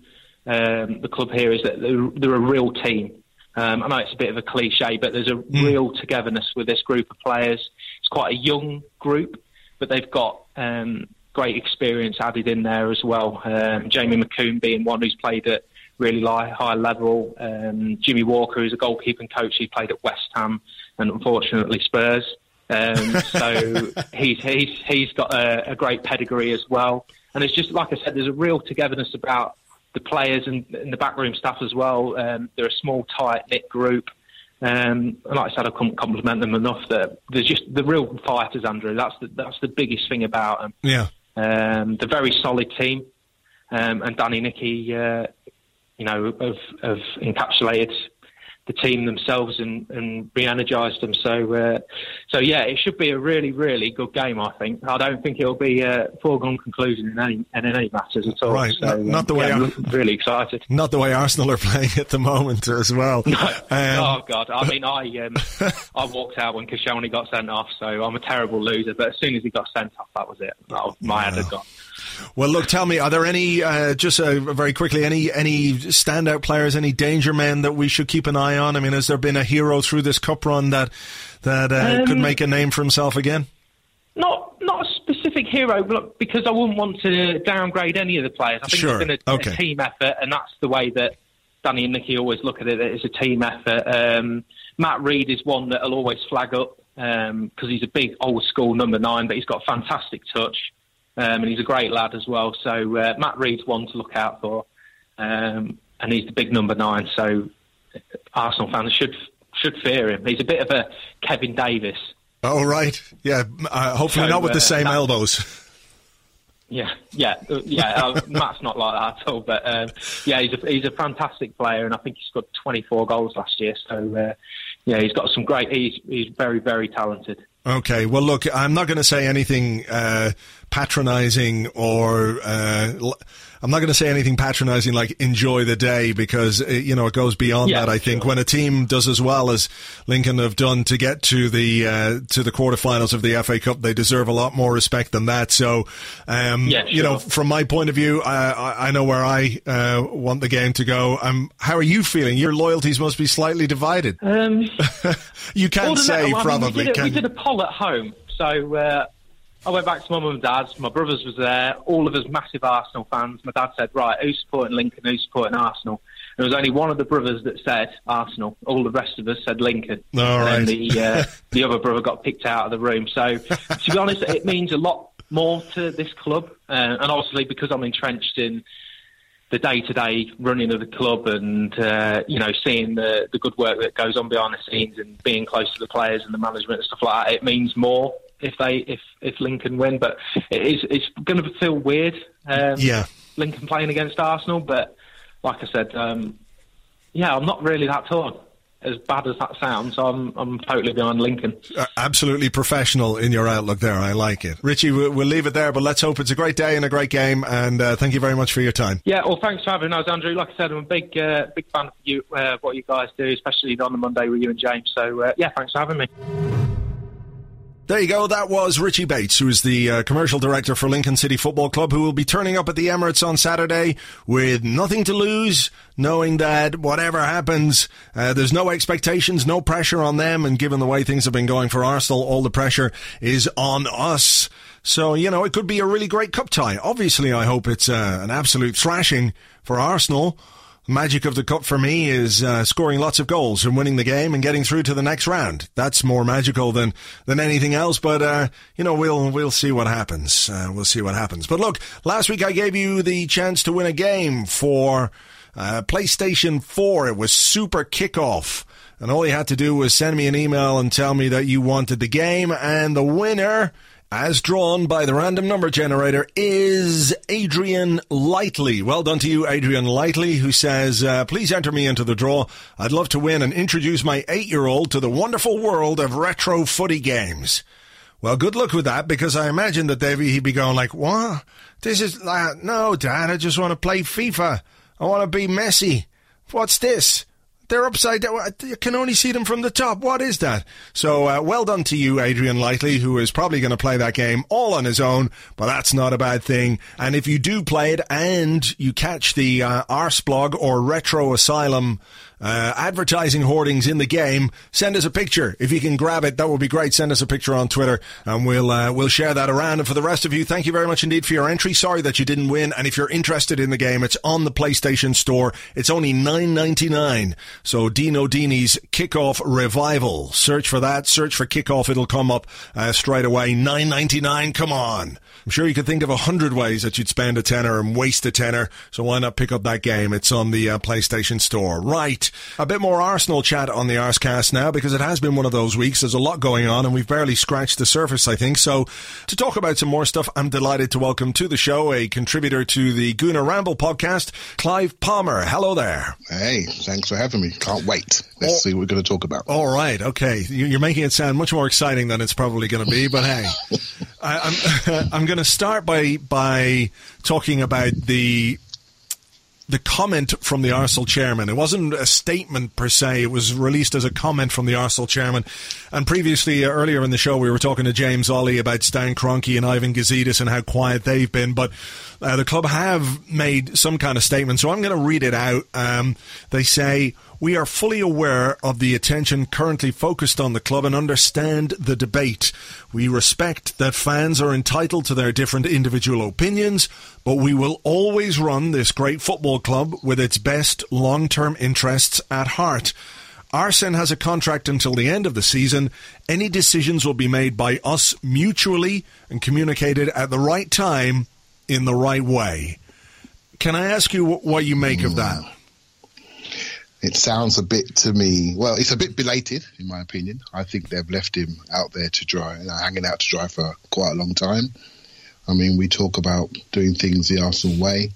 um, the club here is that they're, they're a real team. Um, I know it's a bit of a cliche, but there's a mm. real togetherness with this group of players. It's quite a young group, but they've got um, great experience added in there as well. Um, Jamie McCombe being one who's played at really high level. Um, Jimmy Walker, who's a goalkeeping coach, he played at West Ham and unfortunately Spurs. Um, so he's he's he's got a, a, great pedigree as well. And it's just like I said, there's a real togetherness about the players and, and the backroom staff as well. Um, they're a small, tight knit group. Um, and like I said, I couldn't compliment them enough. That there's just the real fighters, Andrew. That's the that's the biggest thing about them. Yeah, um, they're a very solid team. Um, and Danny Nicky, uh, you know, have, have encapsulated the team themselves and, and re-energised them. So, uh, so yeah, it should be a really, really good game. I think. I don't think it'll be a foregone conclusion in any in any matters at all. Right, so, not, not the um, way yeah, Ar- I'm really excited. not the way Arsenal are playing at the moment as well. Um, oh God! I mean, I um, I walked out when Koscielny got sent off, so I'm a terrible loser. But as soon as he got sent off, that was it. That was, my head had gone. Well, look, tell me, are there any uh, just uh, very quickly any any standout players, any danger men that we should keep an eye on? I mean, has there been a hero through this cup run that that uh, could Um, make a name for himself again? Not not a specific hero, but because I wouldn't want to downgrade any of the players. I think Sure, it's been a, okay. a team effort, and that's the way that Danny and Nicky always look at it. It's a team effort. Um, Matt Rhead is one that'll always flag up because he's a big old school number nine, but he's got fantastic touch, um, and he's a great lad as well. So uh, Matt Rhead's one to look out for, um, and he's the big number nine. So Arsenal fans should should fear him. He's a bit of a Kevin Davies. Oh, right, yeah. Uh, hopefully So, not with the uh, same that- elbows. Yeah, yeah, uh, yeah. Uh, Matt's not like that at all, but um, yeah, he's a he's a fantastic player, and I think he scored 24 goals last year. So uh, yeah, he's got some great. He's he's very very talented. Okay, well, look, I'm not going to say anything uh, patronising or uh, I'm not going to say anything patronising like enjoy the day because uh, you know it goes beyond Yeah, that. I think sure. when a team does as well as Lincoln have done to get to the uh, to the quarterfinals of the FA Cup, they deserve a lot more respect than that. So, um, Yeah, you know, from my point of view, I, I, know where I uh, want the game to go. Um, how are you feeling? Your loyalties must be slightly divided. Um, You can't say that, well, I mean, probably. we, did a, can we did a poll at home, so uh, I went back to my mum and dad's. My brothers was there. All of us massive Arsenal fans. My dad said, "Right, who's supporting Lincoln? Who's supporting Arsenal?" There was only one of the brothers that said Arsenal. All the rest of us said Lincoln. All and right. then the uh, the other brother got picked out of the room. So to be honest, it means a lot more to this club, uh, and obviously because I'm entrenched in the day-to-day running of the club and uh, you know seeing the the good work that goes on behind the scenes and being close to the players and the management and stuff like that, it means more if they if if Lincoln win. But it is it's going to feel weird. Um, Yeah. Lincoln playing against Arsenal, but like I said, um, yeah, I'm not really that torn. As bad as that sounds, I'm I'm totally behind Lincoln. Uh, absolutely professional in your outlook there. I like it. Richie, we'll, we'll leave it there, but let's hope it's a great day and a great game. And uh, thank you very much for your time. Yeah, well, thanks for having us, Andrew. Like I said, I'm a big, uh, big fan of you, uh, what you guys do, especially on the Monday with you and James. So, uh, yeah, thanks for having me. There you go. That was Richie Bates, who is the uh, commercial director for Lincoln City Football Club, who will be turning up at the Emirates on Saturday with nothing to lose, knowing that whatever happens, uh, there's no expectations, no pressure on them. And given the way things have been going for Arsenal, all the pressure is on us. So, you know, it could be a really great cup tie. Obviously, I hope it's uh, an absolute thrashing for Arsenal. Magic of the cup for me is uh, scoring lots of goals and winning the game and getting through to the next round. That's more magical than than anything else. But uh, you know, we'll we'll see what happens. Uh, we'll see what happens. But look, last week I gave you the chance to win a game for uh, PlayStation Four. It was Super Kickoff. And all you had to do was send me an email and tell me that you wanted the game. And the winner, as drawn by the random number generator, is Adrian Lightly. Well done to you, Adrian Lightly, who says, uh, please enter me into the draw. I'd love to win and introduce my eight-year-old to the wonderful world of retro footy games. Well, good luck with that because I imagine that Davey he'd be going like, "What? This is uh, no, Dad. I just want to play FIFA. I want to be Messi. What's this? They're upside down. You can only see them from the top. What is that? So, uh, well done to you, Adrian Lightly, who is probably going to play that game all on his own, but that's not a bad thing. And if you do play it and you catch the uh, Arsblog or Retro Asylum uh, advertising hoardings in the game, send us a picture. If you can grab it, that would be great. Send us a picture on Twitter and we'll, uh, we'll share that around. And for the rest of you, thank you very much indeed for your entry. Sorry that you didn't win. And if you're interested in the game, it's on the PlayStation Store. It's only nine ninety nine. So Dino Dini's Kickoff Revival. Search for that. Search for Kickoff. It'll come up uh, straight away. Nine ninety nine. Come on. I'm sure you could think of a hundred ways that you'd spend a tenner and waste a tenner. So why not pick up that game? It's on the uh, PlayStation Store. Right. A bit more Arsenal chat on the Arscast now because it has been one of those weeks. There's a lot going on and we've barely scratched the surface, I think. So to talk about some more stuff, I'm delighted to welcome to the show a contributor to the Gooner Ramble podcast, Clive Palmer. Hello there. Hey, thanks for having me. me. Can't wait. Let's oh, see what we're going to talk about. All right. Okay. You're making it sound much more exciting than it's probably going to be. But hey, I, I'm I'm going to start by by talking about the the comment from the Arsenal chairman. It wasn't a statement per se. It was released as a comment from the Arsenal chairman. And previously, uh, earlier in the show, we were talking to James Olley about Stan Kroenke and Ivan Gazidis and how quiet they've been. But uh, the club have made some kind of statement. So I'm going to read it out. Um, they say, we are fully aware of the attention currently focused on the club and understand the debate. We respect that fans are entitled to their different individual opinions, but we will always run this great football club with its best long term interests at heart. Arsene has a contract until the end of the season. Any decisions will be made by us mutually and communicated at the right time in the right way. Can I ask you what you make of that? it sounds a bit to me. Well, it's a bit belated, in my opinion. I think they've left him out there to dry, hanging out to dry for quite a long time. I mean, we talk about doing things the Arsenal way,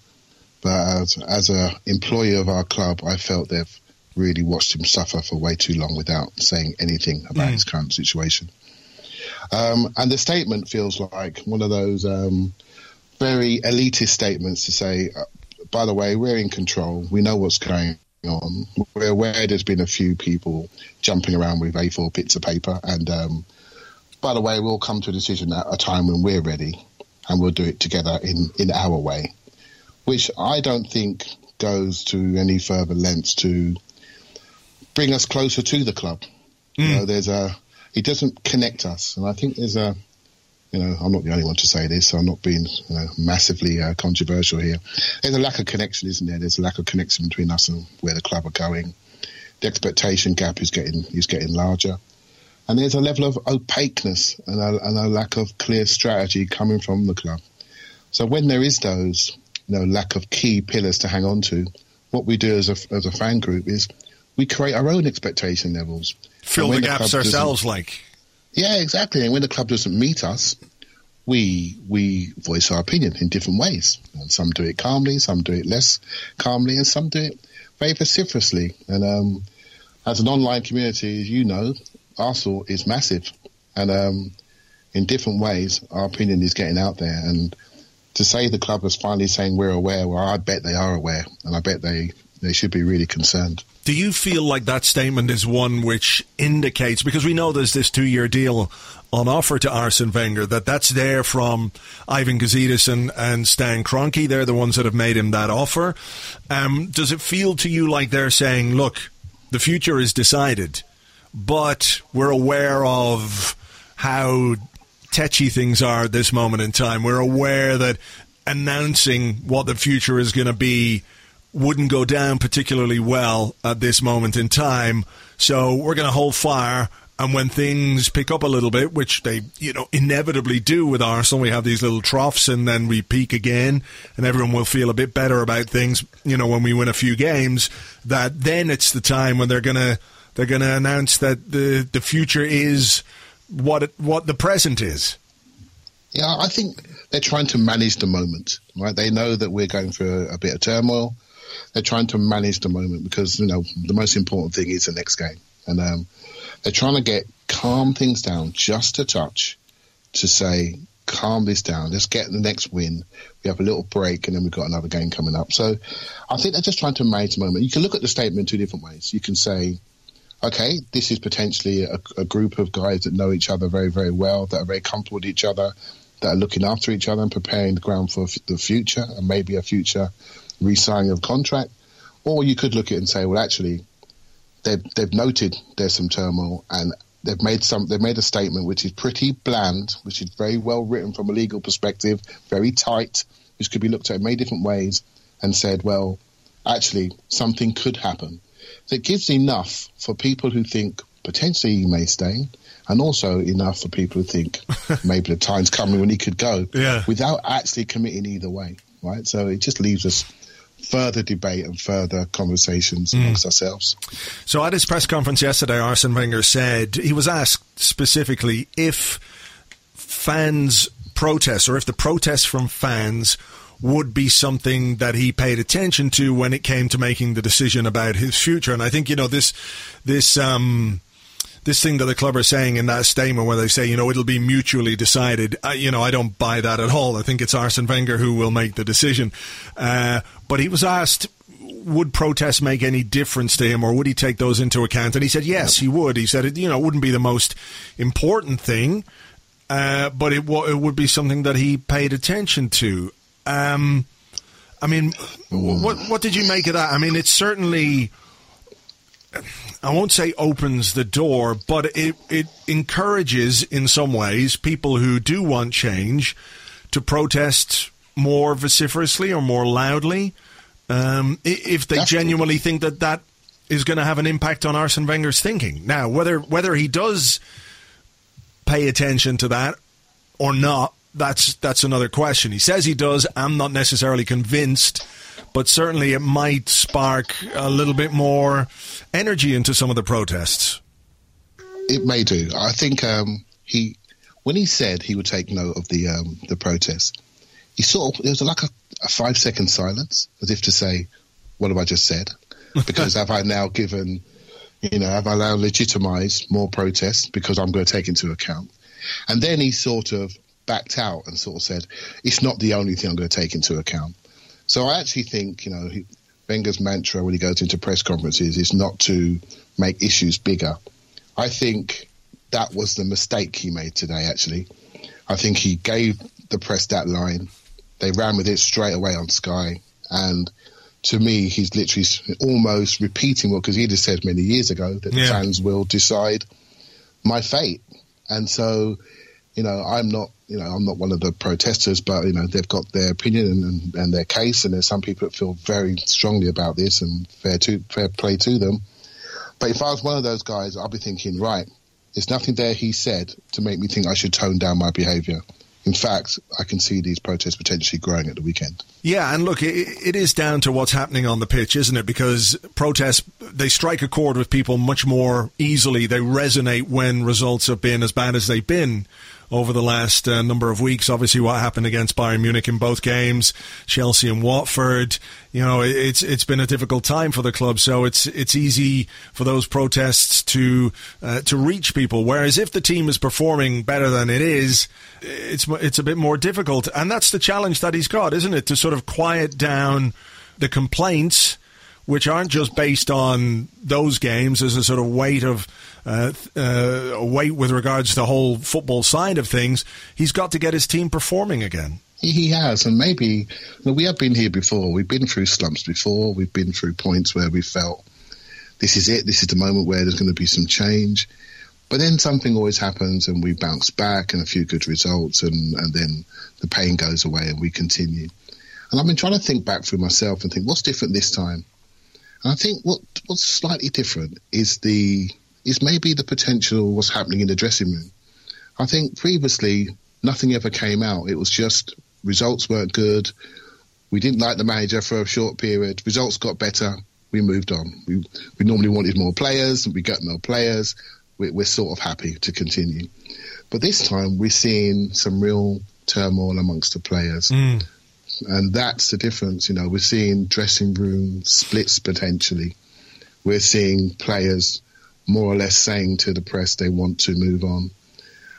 but as, as a employee of our club, I felt they've really watched him suffer for way too long without saying anything about mm. his current situation. Um, and the statement feels like one of those um, very elitist statements to say, uh, by the way, we're in control. We know what's going on. We're aware there's been a few people jumping around with A4 bits of paper. And um, by the way, we'll come to a decision at a time when we're ready and we'll do it together in, in our way, which I don't think goes to any further lengths to bring us closer to the club. Mm. You know, there's a, it doesn't connect us. And I think there's a, you know, I'm not the only one to say this, so I'm not being you know, massively uh, controversial here. There's a lack of connection, isn't there? There's a lack of connection between us and where the club are going. The expectation gap is getting is getting larger, and there's a level of opaqueness and a, and a lack of clear strategy coming from the club. So when there is those, you know, lack of key pillars to hang on to, what we do as a as a fan group is we create our own expectation levels. Fill the gaps ourselves, like yeah, exactly. And when the club doesn't meet us, we we voice our opinion in different ways. And some do it calmly, some do it less calmly, and some do it very vociferously. And um, as an online community, as you know, Arsenal is massive, and um, in different ways, our opinion is getting out there. And to say the club is finally saying we're aware, well, I bet they are aware, and I bet they they should be really concerned. Do you feel like that statement is one which indicates, because we know there's this two year deal on offer to Arsene Wenger, that that's there from Ivan Gazidis and, and Stan Kroenke? They're the ones that have made him that offer. Um, does it feel to you like they're saying, look, the future is decided, but we're aware of how tetchy things are at this moment in time? We're aware that announcing what the future is going to be wouldn't go down particularly well at this moment in time. So we're going to hold fire. And when things pick up a little bit, which they, you know, inevitably do with Arsenal, we have these little troughs and then we peak again and everyone will feel a bit better about things, you know, when we win a few games, that then it's the time when they're going to, they're going to announce that the, the future is what it, what the present is. Yeah, I think they're trying to manage the moment, right? They know that we're going through a, a bit of turmoil they're trying to manage the moment because you know the most important thing is the next game, and um, they're trying to get calm things down just a touch to say calm this down. Let's get the next win. We have a little break, and then we've got another game coming up. So I think they're just trying to manage the moment. You can look at the statement two different ways. You can say. Okay, this is potentially a, a group of guys that know each other very, very well, that are very comfortable with each other, that are looking after each other and preparing the ground for the future and maybe a future re-signing of contract, or you could look at it and say, well, actually, they've they've noted there's some turmoil and they've made some they've made a statement which is pretty bland, which is very well written from a legal perspective, very tight, which could be looked at in many different ways, and said, well, actually, something could happen. That gives enough for people who think potentially he may stay, and also enough for people who think maybe the time's coming when he could go, yeah. without actually committing either way. Right, so it just leaves us further debate and further conversations mm. amongst ourselves. So at his press conference yesterday, Arsene Wenger said he was asked specifically if fans' protests or if the protests from fans would be something that he paid attention to when it came to making the decision about his future. And I think you know this this um, this thing that the club are saying in that statement where they say, you know, it'll be mutually decided. I, you know, I don't buy that at all. I think it's Arsene Wenger who will make the decision. Uh, but he was asked, would protests make any difference to him or would he take those into account? And he said, yes, he would. He said, it, you know, it wouldn't be the most important thing, uh, but it, w- it would be something that he paid attention to. Um, I mean, what what did you make of that? I mean, it's certainly I won't say opens the door, but it it encourages in some ways people who do want change to protest more vociferously or more loudly um, if they genuinely think that that is going to have an impact on Arsene Wenger's thinking. Now, whether whether he does pay attention to that or not, that's that's another question. He says he does. I'm not necessarily convinced, but certainly it might spark a little bit more energy into some of the protests. It may do. I think um, he, when he said he would take note of the um, the protests, he sort of it was like a, a five second silence, as if to say, "What have I just said?" Because have I now given, you know, have I now legitimised more protests because I'm going to take into account? And then he sort of backed out and sort of said, it's not the only thing I'm going to take into account. So I actually think, you know, Wenger's mantra when he goes into press conferences is not to make issues bigger. I think that was the mistake he made today, actually. I think he gave the press that line. They ran with it straight away on Sky. And to me, he's literally almost repeating what because he just said many years ago that yeah. the fans will decide my fate. And so, you know, I'm not you know, I'm not one of the protesters, but you know, they've got their opinion and, and, and, their case, and there's some people that feel very strongly about this, and fair to fair play to them. But if I was one of those guys, I'd be thinking, right, there's nothing there he said to make me think I should tone down my behaviour. In fact, I can see these protests potentially growing at the weekend. Yeah, and look, it, it is down to what's happening on the pitch, isn't it? Because protests, they strike a chord with people much more easily. They resonate when results have been as bad as they've been over the last uh, number of weeks. Obviously, what happened against Bayern Munich in both games, Chelsea and Watford. You know, it's it's been a difficult time for the club, so it's it's easy for those protests to uh, to reach people. Whereas if the team is performing better than it is, it's it's a bit more difficult, and that's the challenge that he's got, isn't it? To sort of quiet down the complaints which aren't just based on those games as a sort of weight of uh, uh, weight with regards to the whole football side of things. He's got to get his team performing again. He has, and maybe know, we have been here before. We've been through slumps before. We've been through points where we felt this is it. This is the moment where there's going to be some change. But then something always happens, and we bounce back, and a few good results, and, and then the pain goes away, and we continue. And I've been trying to think back through myself and think, what's different this time? And I think what what's slightly different is the is maybe the potential what's happening in the dressing room. I think previously nothing ever came out. It was just results weren't good. We didn't like the manager for a short period. Results got better. We moved on. We we normally wanted more players. We got more players. We, we're sort of happy to continue. But this time we're seeing some real turmoil amongst the players. Mm. And that's the difference. You know, we're seeing dressing room splits potentially. We're seeing players more or less saying to the press they want to move on.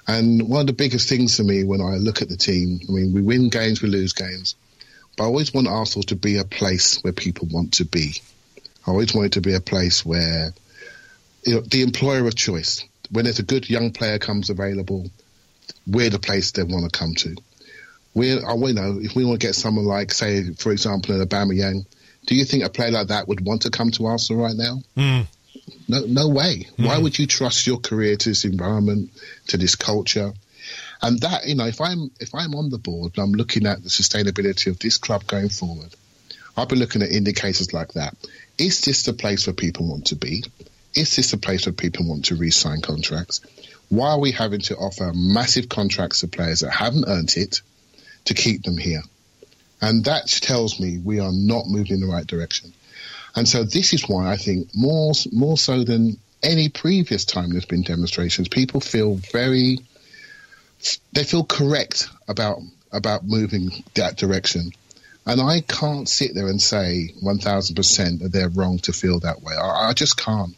And one of the biggest things for me when I look at the team, I mean, we win games, we lose games, but I always want Arsenal to be a place where people want to be. I always want it to be a place where you know, the employer of choice, when there's a good young player comes available, we're the place they want to come to. We, I, you know, if we want to get someone like, say, for example, an Aubameyang, do you think a player like that would want to come to Arsenal right now? Mm. No, no way. Mm. Why would you trust your career to this environment, to this culture? And that, you know, if I'm if I'm on the board and I'm looking at the sustainability of this club going forward, I'll be looking at indicators like that. Is this the place where people want to be? Is this the place where people want to re-sign contracts? Why are we having to offer massive contracts to players that haven't earned it to keep them here? And that tells me we are not moving in the right direction. And so this is why I think more more so than any previous time there's been demonstrations, people feel very they feel correct about about moving that direction. And I can't sit there and say 1000% that they're wrong to feel that way. I, I just can't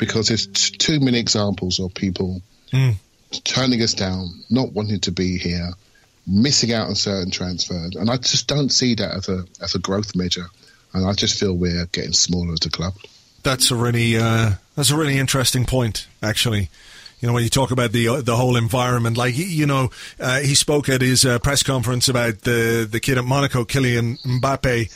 because there's t- too many examples of people Mm. turning us down, not wanting to be here, missing out on certain transfers. And I just don't see that as a, as a growth measure. And I just feel we're getting smaller as a club. That's a really uh, that's a really interesting point, actually. You know, when you talk about the uh, the whole environment, like you know, uh, he spoke at his uh, press conference about the the kid at Monaco, Kylian Mbappe,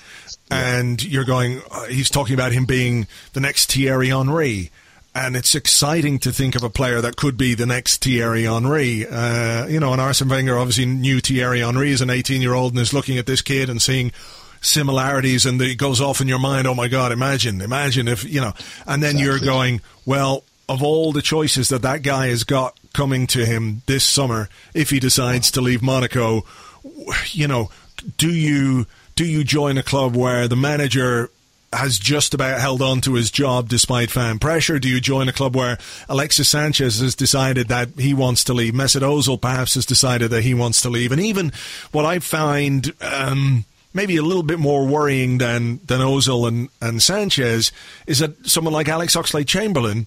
and you're going. Uh, he's talking about him being the next Thierry Henry, and it's exciting to think of a player that could be the next Thierry Henry. Uh, you know, and Arsene Wenger obviously knew Thierry Henry as an 18 year old and is looking at this kid and seeing similarities and it goes off in your mind oh my god imagine imagine if you know and then you're going well of all the choices that that guy has got coming to him this summer if he decides to leave Monaco you know do you do you join a club where the manager has just about held on to his job despite fan pressure? Do you join a club where Alexis Sanchez has decided that he wants to leave? Mesut Ozil perhaps has decided that he wants to leave. And even what I find um, maybe a little bit more worrying than, than Ozil and, and Sanchez is that someone like Alex Oxlade-Chamberlain,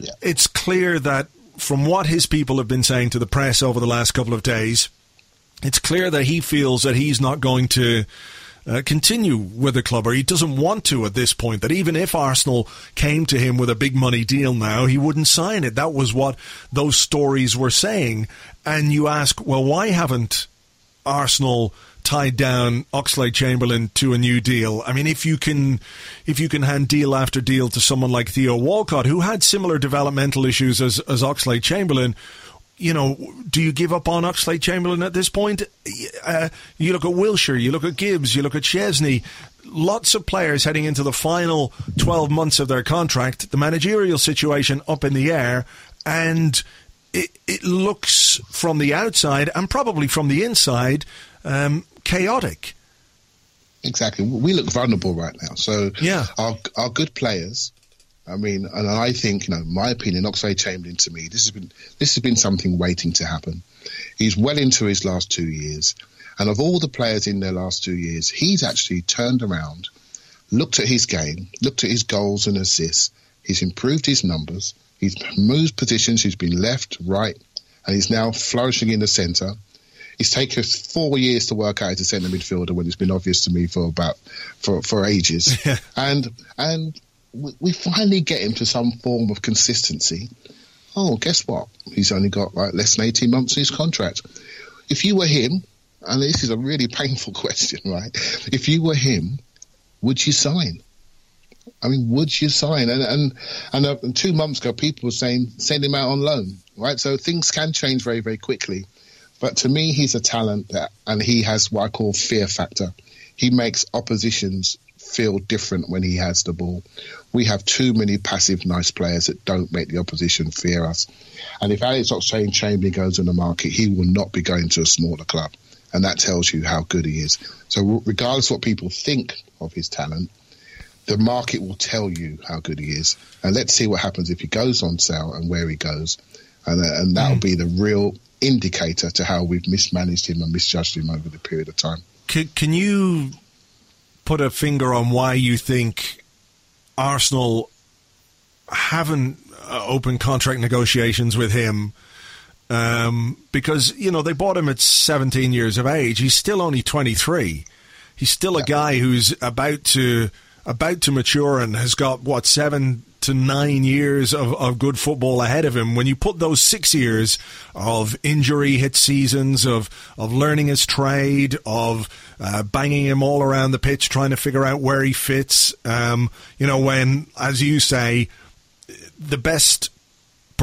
Yeah. it's clear that from what his people have been saying to the press over the last couple of days, it's clear that he feels that he's not going to uh, continue with the club, or he doesn't want to at this point. That even if Arsenal came to him with a big money deal now, he wouldn't sign it. That was what those stories were saying. And you ask, well, why haven't Arsenal tied down Oxlade Chamberlain to a new deal. I mean, if you can, if you can hand deal after deal to someone like Theo Walcott, who had similar developmental issues as as Oxlade Chamberlain, you know, do you give up on Oxlade Chamberlain at this point? Uh, you look at Wilshere, you look at Gibbs, you look at Szczesny. Lots of players heading into the final 12 months of their contract, the managerial situation up in the air, and it, it looks from the outside and probably from the inside um, chaotic. Exactly. We look vulnerable right now. So Yeah. our our good players. I mean, and I think, you know, my opinion, Oxlade Chamberlain to me, this has been this has been something waiting to happen. He's well into his last two years, and of all the players in their last two years, he's actually turned around, looked at his game, looked at his goals and assists. He's improved his numbers. He's moved positions. He's been left, right, and he's now flourishing in the centre. It's taken us four years to work out as a centre midfielder when it's been obvious to me for about for for ages. and and we, we finally get him to some form of consistency. Oh, guess what? He's only got like less than eighteen months in his contract. If you were him, and this is a really painful question, right? If you were him, would you sign? I mean, would you sign? And and and, uh, two months ago, people were saying send him out on loan, right? So things can change very very quickly. But to me, he's a talent that, and he has what I call fear factor. He makes oppositions feel different when he has the ball. We have too many passive, nice players that don't make the opposition fear us. And if Alex Oxlade Chamberlain goes on the market, he will not be going to a smaller club. And that tells you how good he is. So regardless of what people think of his talent, the market will tell you how good he is. And let's see what happens if he goes on sale and where he goes. And, uh, and that'll be the real indicator to how we've mismanaged him and misjudged him over the period of time. Can, can you put a finger on why you think Arsenal haven't uh, opened contract negotiations with him? Um, because you know they bought him at 17 years of age. He's still only 23. He's still a guy who's about to about to mature and has got what seven to nine years of, of good football ahead of him. When you put those six years of injury hit seasons, of of learning his trade, of uh, banging him all around the pitch, trying to figure out where he fits, um, you know, when, as you say, the best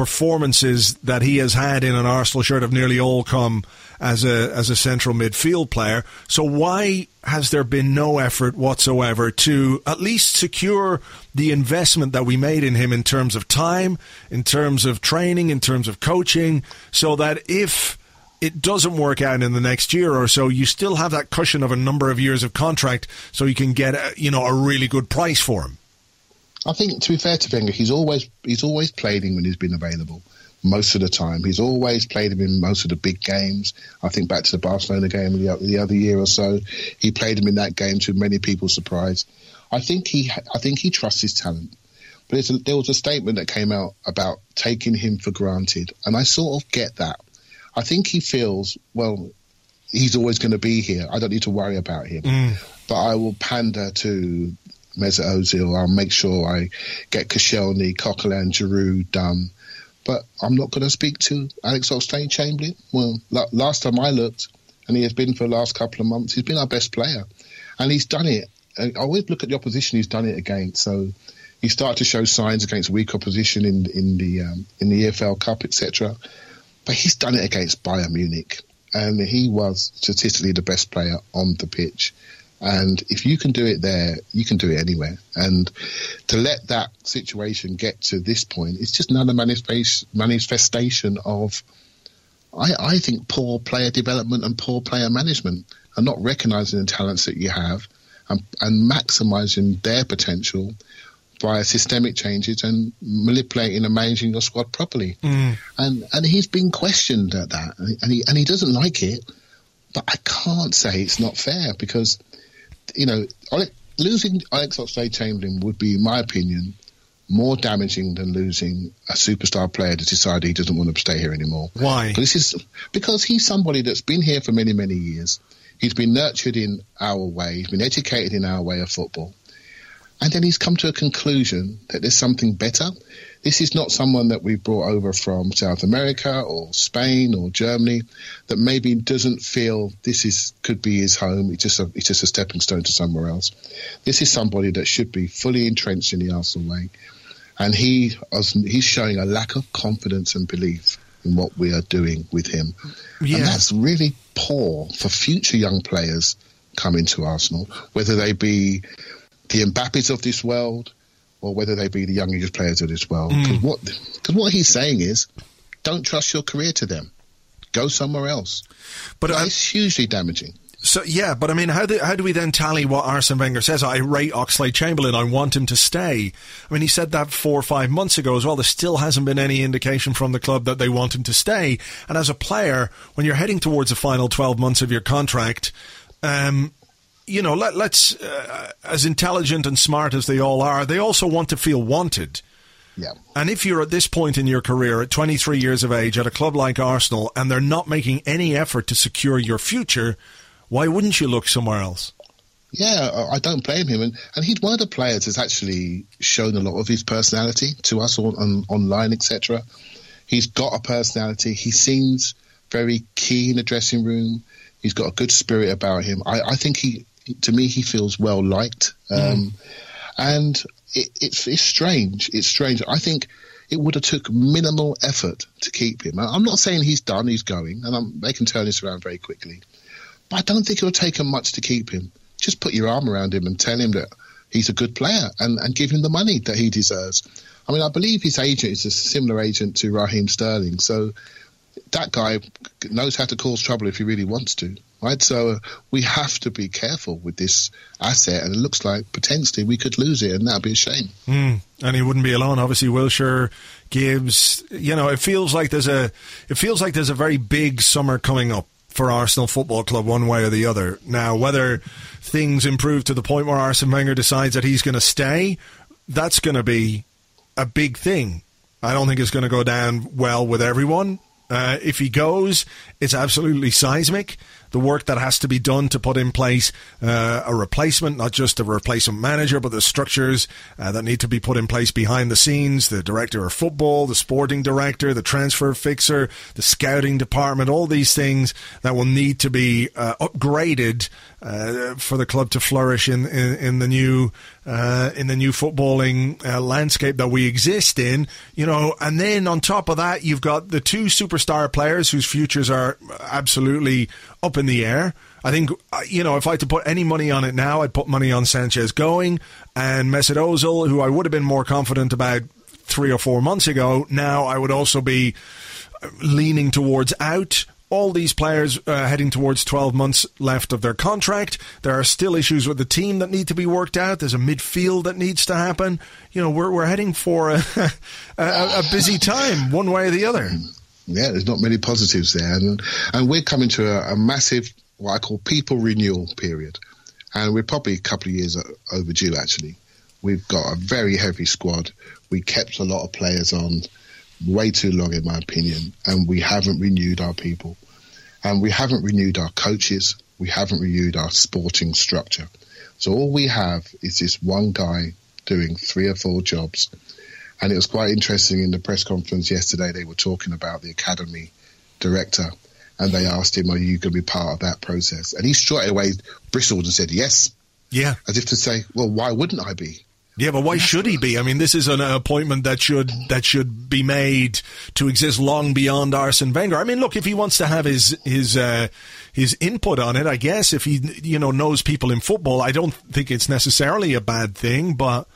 performances that he has had in an Arsenal shirt have nearly all come as a as a central midfield player. So why has there been no effort whatsoever to at least secure the investment that we made in him in terms of time, in terms of training, in terms of coaching, so that if it doesn't work out in the next year or so, you still have that cushion of a number of years of contract, so you can get a, you know a really good price for him. I think, to be fair to Wenger, he's always he's always played him when he's been available. most of the time. He's always played him in most of the big games. I think back to the Barcelona game the, the other year or so. He played him in that game to many people's surprise. I think he, I think he trusts his talent. But a, there was a statement that came out about taking him for granted, and I sort of get that. I think he feels well. He's always going to be here. I don't need to worry about him. Mm. But I will pander to Mesut Ozil. I'll make sure I get Koscielny, Coquelin, Giroud done. But I'm not going to speak to Alex Oxlade-Chamberlain. Well, last time I looked, and he has been for the last couple of months, he's been our best player, and he's done it. I always look at the opposition he's done it against. So he started to show signs against weak opposition in in the um, in the EFL Cup, etc. But he's done it against Bayern Munich, and he was statistically the best player on the pitch. And if you can do it there, you can do it anywhere. And to let that situation get to this point, it's just another manifestation of, I, I think, poor player development and poor player management, and not recognizing the talents that you have and, and maximizing their potential via systemic changes and manipulating and managing your squad properly. Mm. And and he's been questioned at that, and he and he doesn't like it. But I can't say it's not fair because, you know, losing Alex Oxlade-Chamberlain would be, in my opinion, more damaging than losing a superstar player to decide he doesn't want to stay here anymore. Why? This is because he's somebody that's been here for many, many years. He's been nurtured in our way. He's been educated in our way of football. And then he's come to a conclusion that there's something better. This is not someone that we brought over from South America or Spain or Germany that maybe doesn't feel this is could be his home. It's just a it's just a stepping stone to somewhere else. This is somebody that should be fully entrenched in the Arsenal way, and he he's showing a lack of confidence and belief in what we are doing with him, yeah. and that's really poor for future young players coming to Arsenal, whether they be the Mbappes of this world, or whether they be the young English players of this world. Because Mm. what, cause what he's saying is, don't trust your career to them. Go somewhere else. But I- it's hugely damaging. So yeah, but I mean, how do how do we then tally what Arsene Wenger says? I rate Oxlade Chamberlain. I want him to stay. I mean, he said that four or five months ago as well. There still hasn't been any indication from the club that they want him to stay. And as a player, when you're heading towards the final twelve months of your contract, um, you know, let, let's uh, as intelligent and smart as they all are, they also want to feel wanted. Yeah. And if you're at this point in your career, at 23 years of age, at a club like Arsenal, and they're not making any effort to secure your future, why wouldn't you look somewhere else? Yeah, I- I don't blame him, and, and he's one of the players that's actually shown a lot of his personality to us on, on online, etc. He's got a personality. He seems very keen in the dressing room. He's got a good spirit about him. I, I think he, to me, he feels well liked, um, and it, it's it's strange. It's strange. I think it would have took minimal effort to keep him. I'm not saying he's done. He's going, and I'm, they can turn this around very quickly. But I don't think it would take him much to keep him. Just put your arm around him and tell him that he's a good player and, and give him the money that he deserves. I mean, I believe his agent is a similar agent to Raheem Sterling. So that guy knows how to cause trouble if he really wants to, right? So uh, we have to be careful with this asset. And it looks like potentially we could lose it, and that'd be a shame. Mm. And he wouldn't be alone. Obviously, Wilshere, Gibbs. You know, it feels like there's a it feels like there's a very big summer coming up for Arsenal Football Club, one way or the other. Now, whether things improve to the point where Arsene Wenger decides that he's going to stay, that's going to be a big thing. I don't think it's going to go down well with everyone. Uh, if he goes, it's absolutely seismic. The work that has to be done to put in place uh, a replacement, not just a replacement manager, but the structures uh, that need to be put in place behind the scenes. The director of football, the sporting director, the transfer fixer, the scouting department, all these things that will need to be uh, upgraded uh, for the club to flourish in, in, in the new uh, in the new footballing uh, landscape that we exist in, you know, and then on top of that, you've got the two superstar players whose futures are absolutely up in the air. I think, uh, you know, if I had to put any money on it now, I'd put money on Sanchez going and Mesut Ozil, who I would have been more confident about three or four months ago. Now I would also be leaning towards out all these players uh, heading towards 12 months left of their contract. There are still issues with the team that need to be worked out. There's a midfield that needs to happen. You know, we're, we're heading for a, a, a busy time, one way or the other. Yeah, there's not many positives there. And, and we're coming to a, a massive, what I call people renewal period. And we're probably a couple of years overdue, actually. We've got a very heavy squad. We kept a lot of players on way too long, in my opinion, and we haven't renewed our people. And we haven't renewed our coaches. We haven't renewed our sporting structure. So all we have is this one guy doing three or four jobs. And it was quite interesting in the press conference yesterday. They were talking about the academy director and they asked him, Are you going to be part of that process? And he straight away bristled and said, Yes. Yeah. As if to say, Well, why wouldn't I be? Yeah, but why should he be? I mean, this is an appointment that should that should be made to exist long beyond Arsene Wenger. I mean, look, if he wants to have his his uh, his input on it, I guess if he you know knows people in football, I don't think it's necessarily a bad thing. But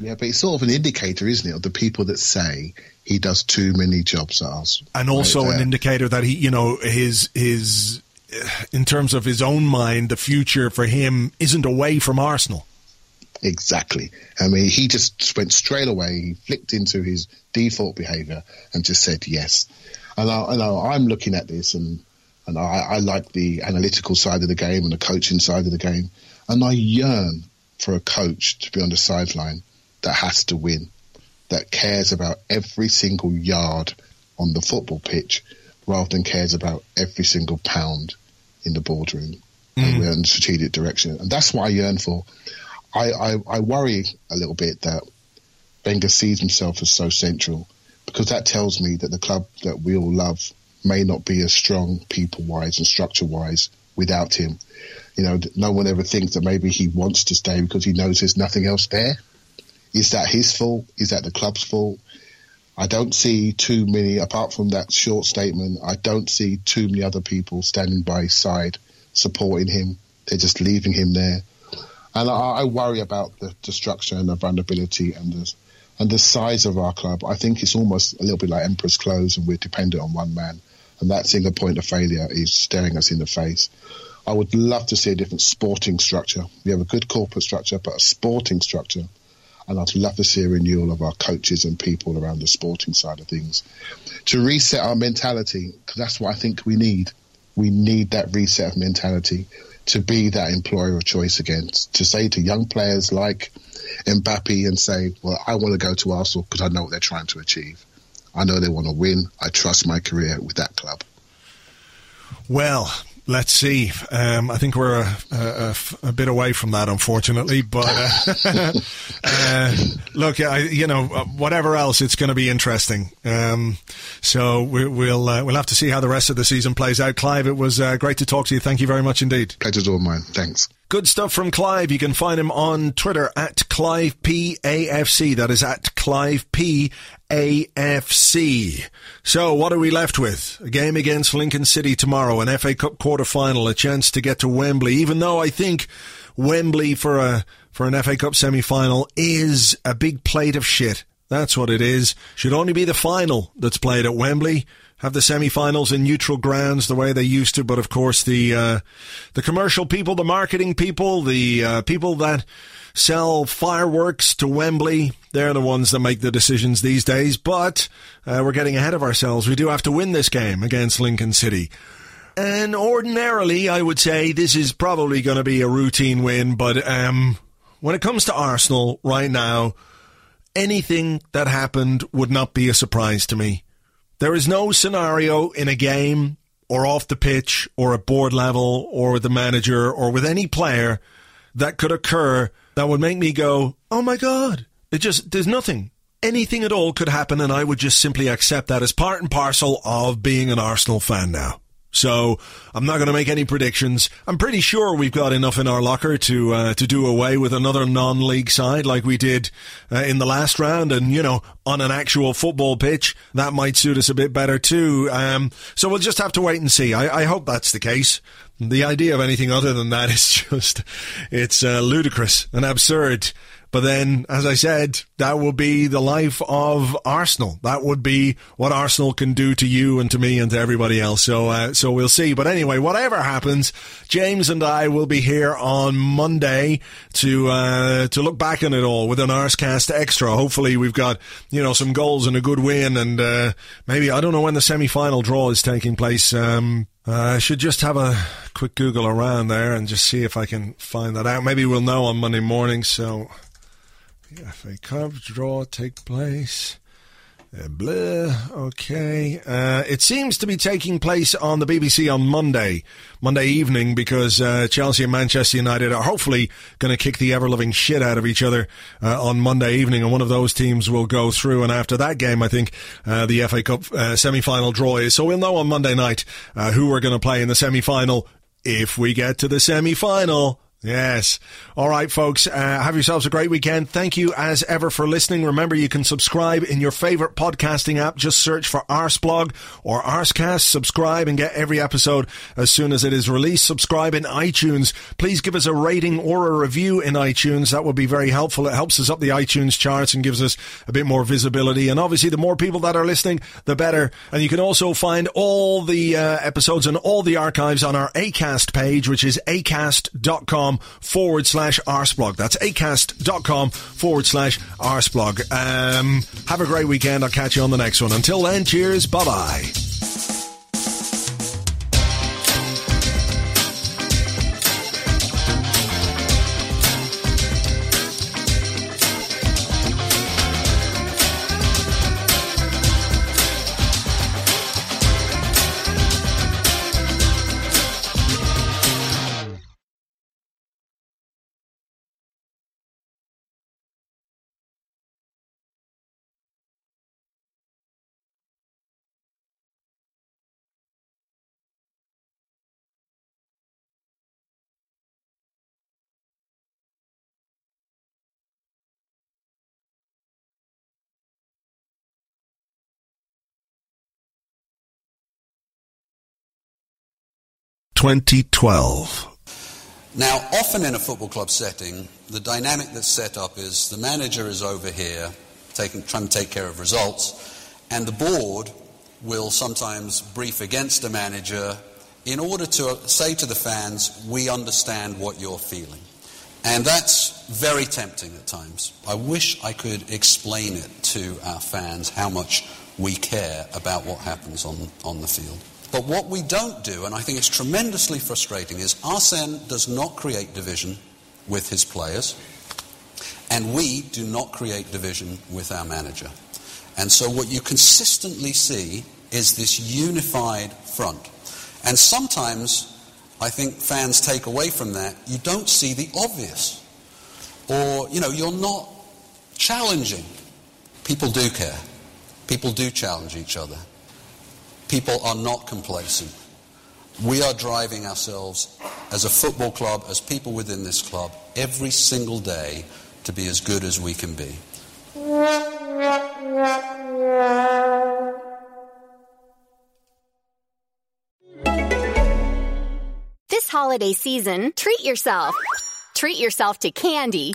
yeah, but it's sort of an indicator, isn't it, of the people that say he does too many jobs at us, and also right an indicator that he, you know, his his in terms of his own mind, the future for him isn't away from Arsenal. Exactly. I mean, he just went straight away. He flicked into his default behaviour and just said yes. And I, I'm looking at this, and and I, I like the analytical side of the game and the coaching side of the game, and I yearn for a coach to be on the sideline that has to win, that cares about every single yard on the football pitch, rather than cares about every single pound in the boardroom mm. and strategic direction. And that's what I yearn for. I, I, I worry a little bit that Wenger sees himself as so central because that tells me that the club that we all love may not be as strong people wise and structure wise without him. You know, no one ever thinks that maybe he wants to stay because he knows there's nothing else there. Is that his fault? Is that the club's fault? I don't see too many, apart from that short statement, I don't see too many other people standing by his side supporting him. They're just leaving him there. And I, I worry about the, structure and the vulnerability and the and the size of our club. I think it's almost a little bit like Emperor's clothes, and we're dependent on one man. And that single point of failure is staring us in the face. I would love to see a different sporting structure. We have a good corporate structure, but a sporting structure. And I'd love to see a renewal of our coaches and people around the sporting side of things to reset our mentality, because that's what I think we need. We need that reset of mentality to be that employer of choice again, to say to young players like Mbappe and say, well, I want to go to Arsenal because I know what they're trying to achieve. I know they want to win. I trust my career with that club. Well, Let's see. Um, I think we're a, a, a, bit away from that, unfortunately. But uh, uh, look, I, you know, whatever else, it's going to be interesting. Um, so we, will uh, we'll have to see how the rest of the season plays out. Clive, it was uh, great to talk to you. Thank you very much indeed. Pleasure's all mine. Thanks. Good stuff from Clive. You can find him on Twitter at Clive PAFC. That is at Clive P AFC. So, what are we left with? A game against Lincoln City tomorrow, an FA Cup quarter final, a chance to get to Wembley. Even though I think Wembley for a for an FA Cup semi final is a big plate of shit. That's what it is. Should only be the final that's played at Wembley. Have the semi-finals in neutral grounds the way they used to, but of course the uh, the commercial people, the marketing people, the uh, people that sell fireworks to Wembley. They're the ones that make the decisions these days, but uh, we're getting ahead of ourselves. We do have to win this game against Lincoln City. And ordinarily, I would say this is probably going to be a routine win, but um, when it comes to Arsenal right now, anything that happened would not be a surprise to me. There is no scenario in a game or off the pitch or at board level or with the manager or with any player that could occur that would make me go, oh my God. It just, there's nothing. Anything at all could happen, and I would just simply accept that as part and parcel of being an Arsenal fan now. So I'm not going to make any predictions. I'm pretty sure we've got enough in our locker to uh, to do away with another non-league side like we did uh, in the last round, and you know, on an actual football pitch, that might suit us a bit better too. Um, so we'll just have to wait and see. I, I hope that's the case. the idea of anything other than that is just, it's uh, ludicrous and absurd. But then, as I said, that would be the life of Arsenal. That would be what Arsenal can do to you and to me and to everybody else. So, uh, so we'll see. But anyway, whatever happens, James and I will be here on Monday to uh, to look back on it all with an Arscast extra. Hopefully, we've got you know some goals and a good win, and uh, maybe I don't know when the semi final draw is taking place. Um, uh, I should just have a quick Google around there and just see if I can find that out. Maybe we'll know on Monday morning. So FA Cup draw take place. Uh. Okay. Uh, it seems to be taking place on the BBC on Monday, Monday evening, because uh, Chelsea and Manchester United are hopefully going to kick the ever loving shit out of each other uh, on Monday evening, and one of those teams will go through. And after that game, I think uh, the FA Cup uh, semi final draw is. So we'll know on Monday night who we're going to play in the semi final if we get to the semi final. Yes. All right, folks. Uh, have yourselves a great weekend. Thank you as ever for listening. Remember, you can subscribe in your favorite podcasting app. Just search for Arsblog or Arscast. Subscribe and get every episode as soon as it is released. Subscribe in iTunes. Please give us a rating or a review in iTunes. That would be very helpful. It helps us up the iTunes charts and gives us a bit more visibility. And obviously, the more people that are listening, the better. And you can also find all the uh, episodes and all the archives on our ACAST page, which is acast.com forward slash arsblog. That's acast.com forward slash arsblog. Um, have a great weekend. I'll catch you on the next one. Until then, cheers. Bye bye. Twenty twelve. Now, often in a football club setting, the dynamic that's set up is the manager is over here taking, trying to take care of results, and the board will sometimes brief against the manager in order to say to the fans, we understand what you're feeling. And that's very tempting at times. I wish I could explain it to our fans how much we care about what happens on, on the field. But what we don't do, and I think it's tremendously frustrating, is Arsene does not create division with his players, and we do not create division with our manager. And so what you consistently see is this unified front. And sometimes I think fans take away from that, you don't see the obvious. Or, you know, you're not challenging. People do care. People do challenge each other. People are not complacent. We are driving ourselves as a football club, as people within this club, every single day to be as good as we can be. This holiday season, treat yourself. Treat yourself to candy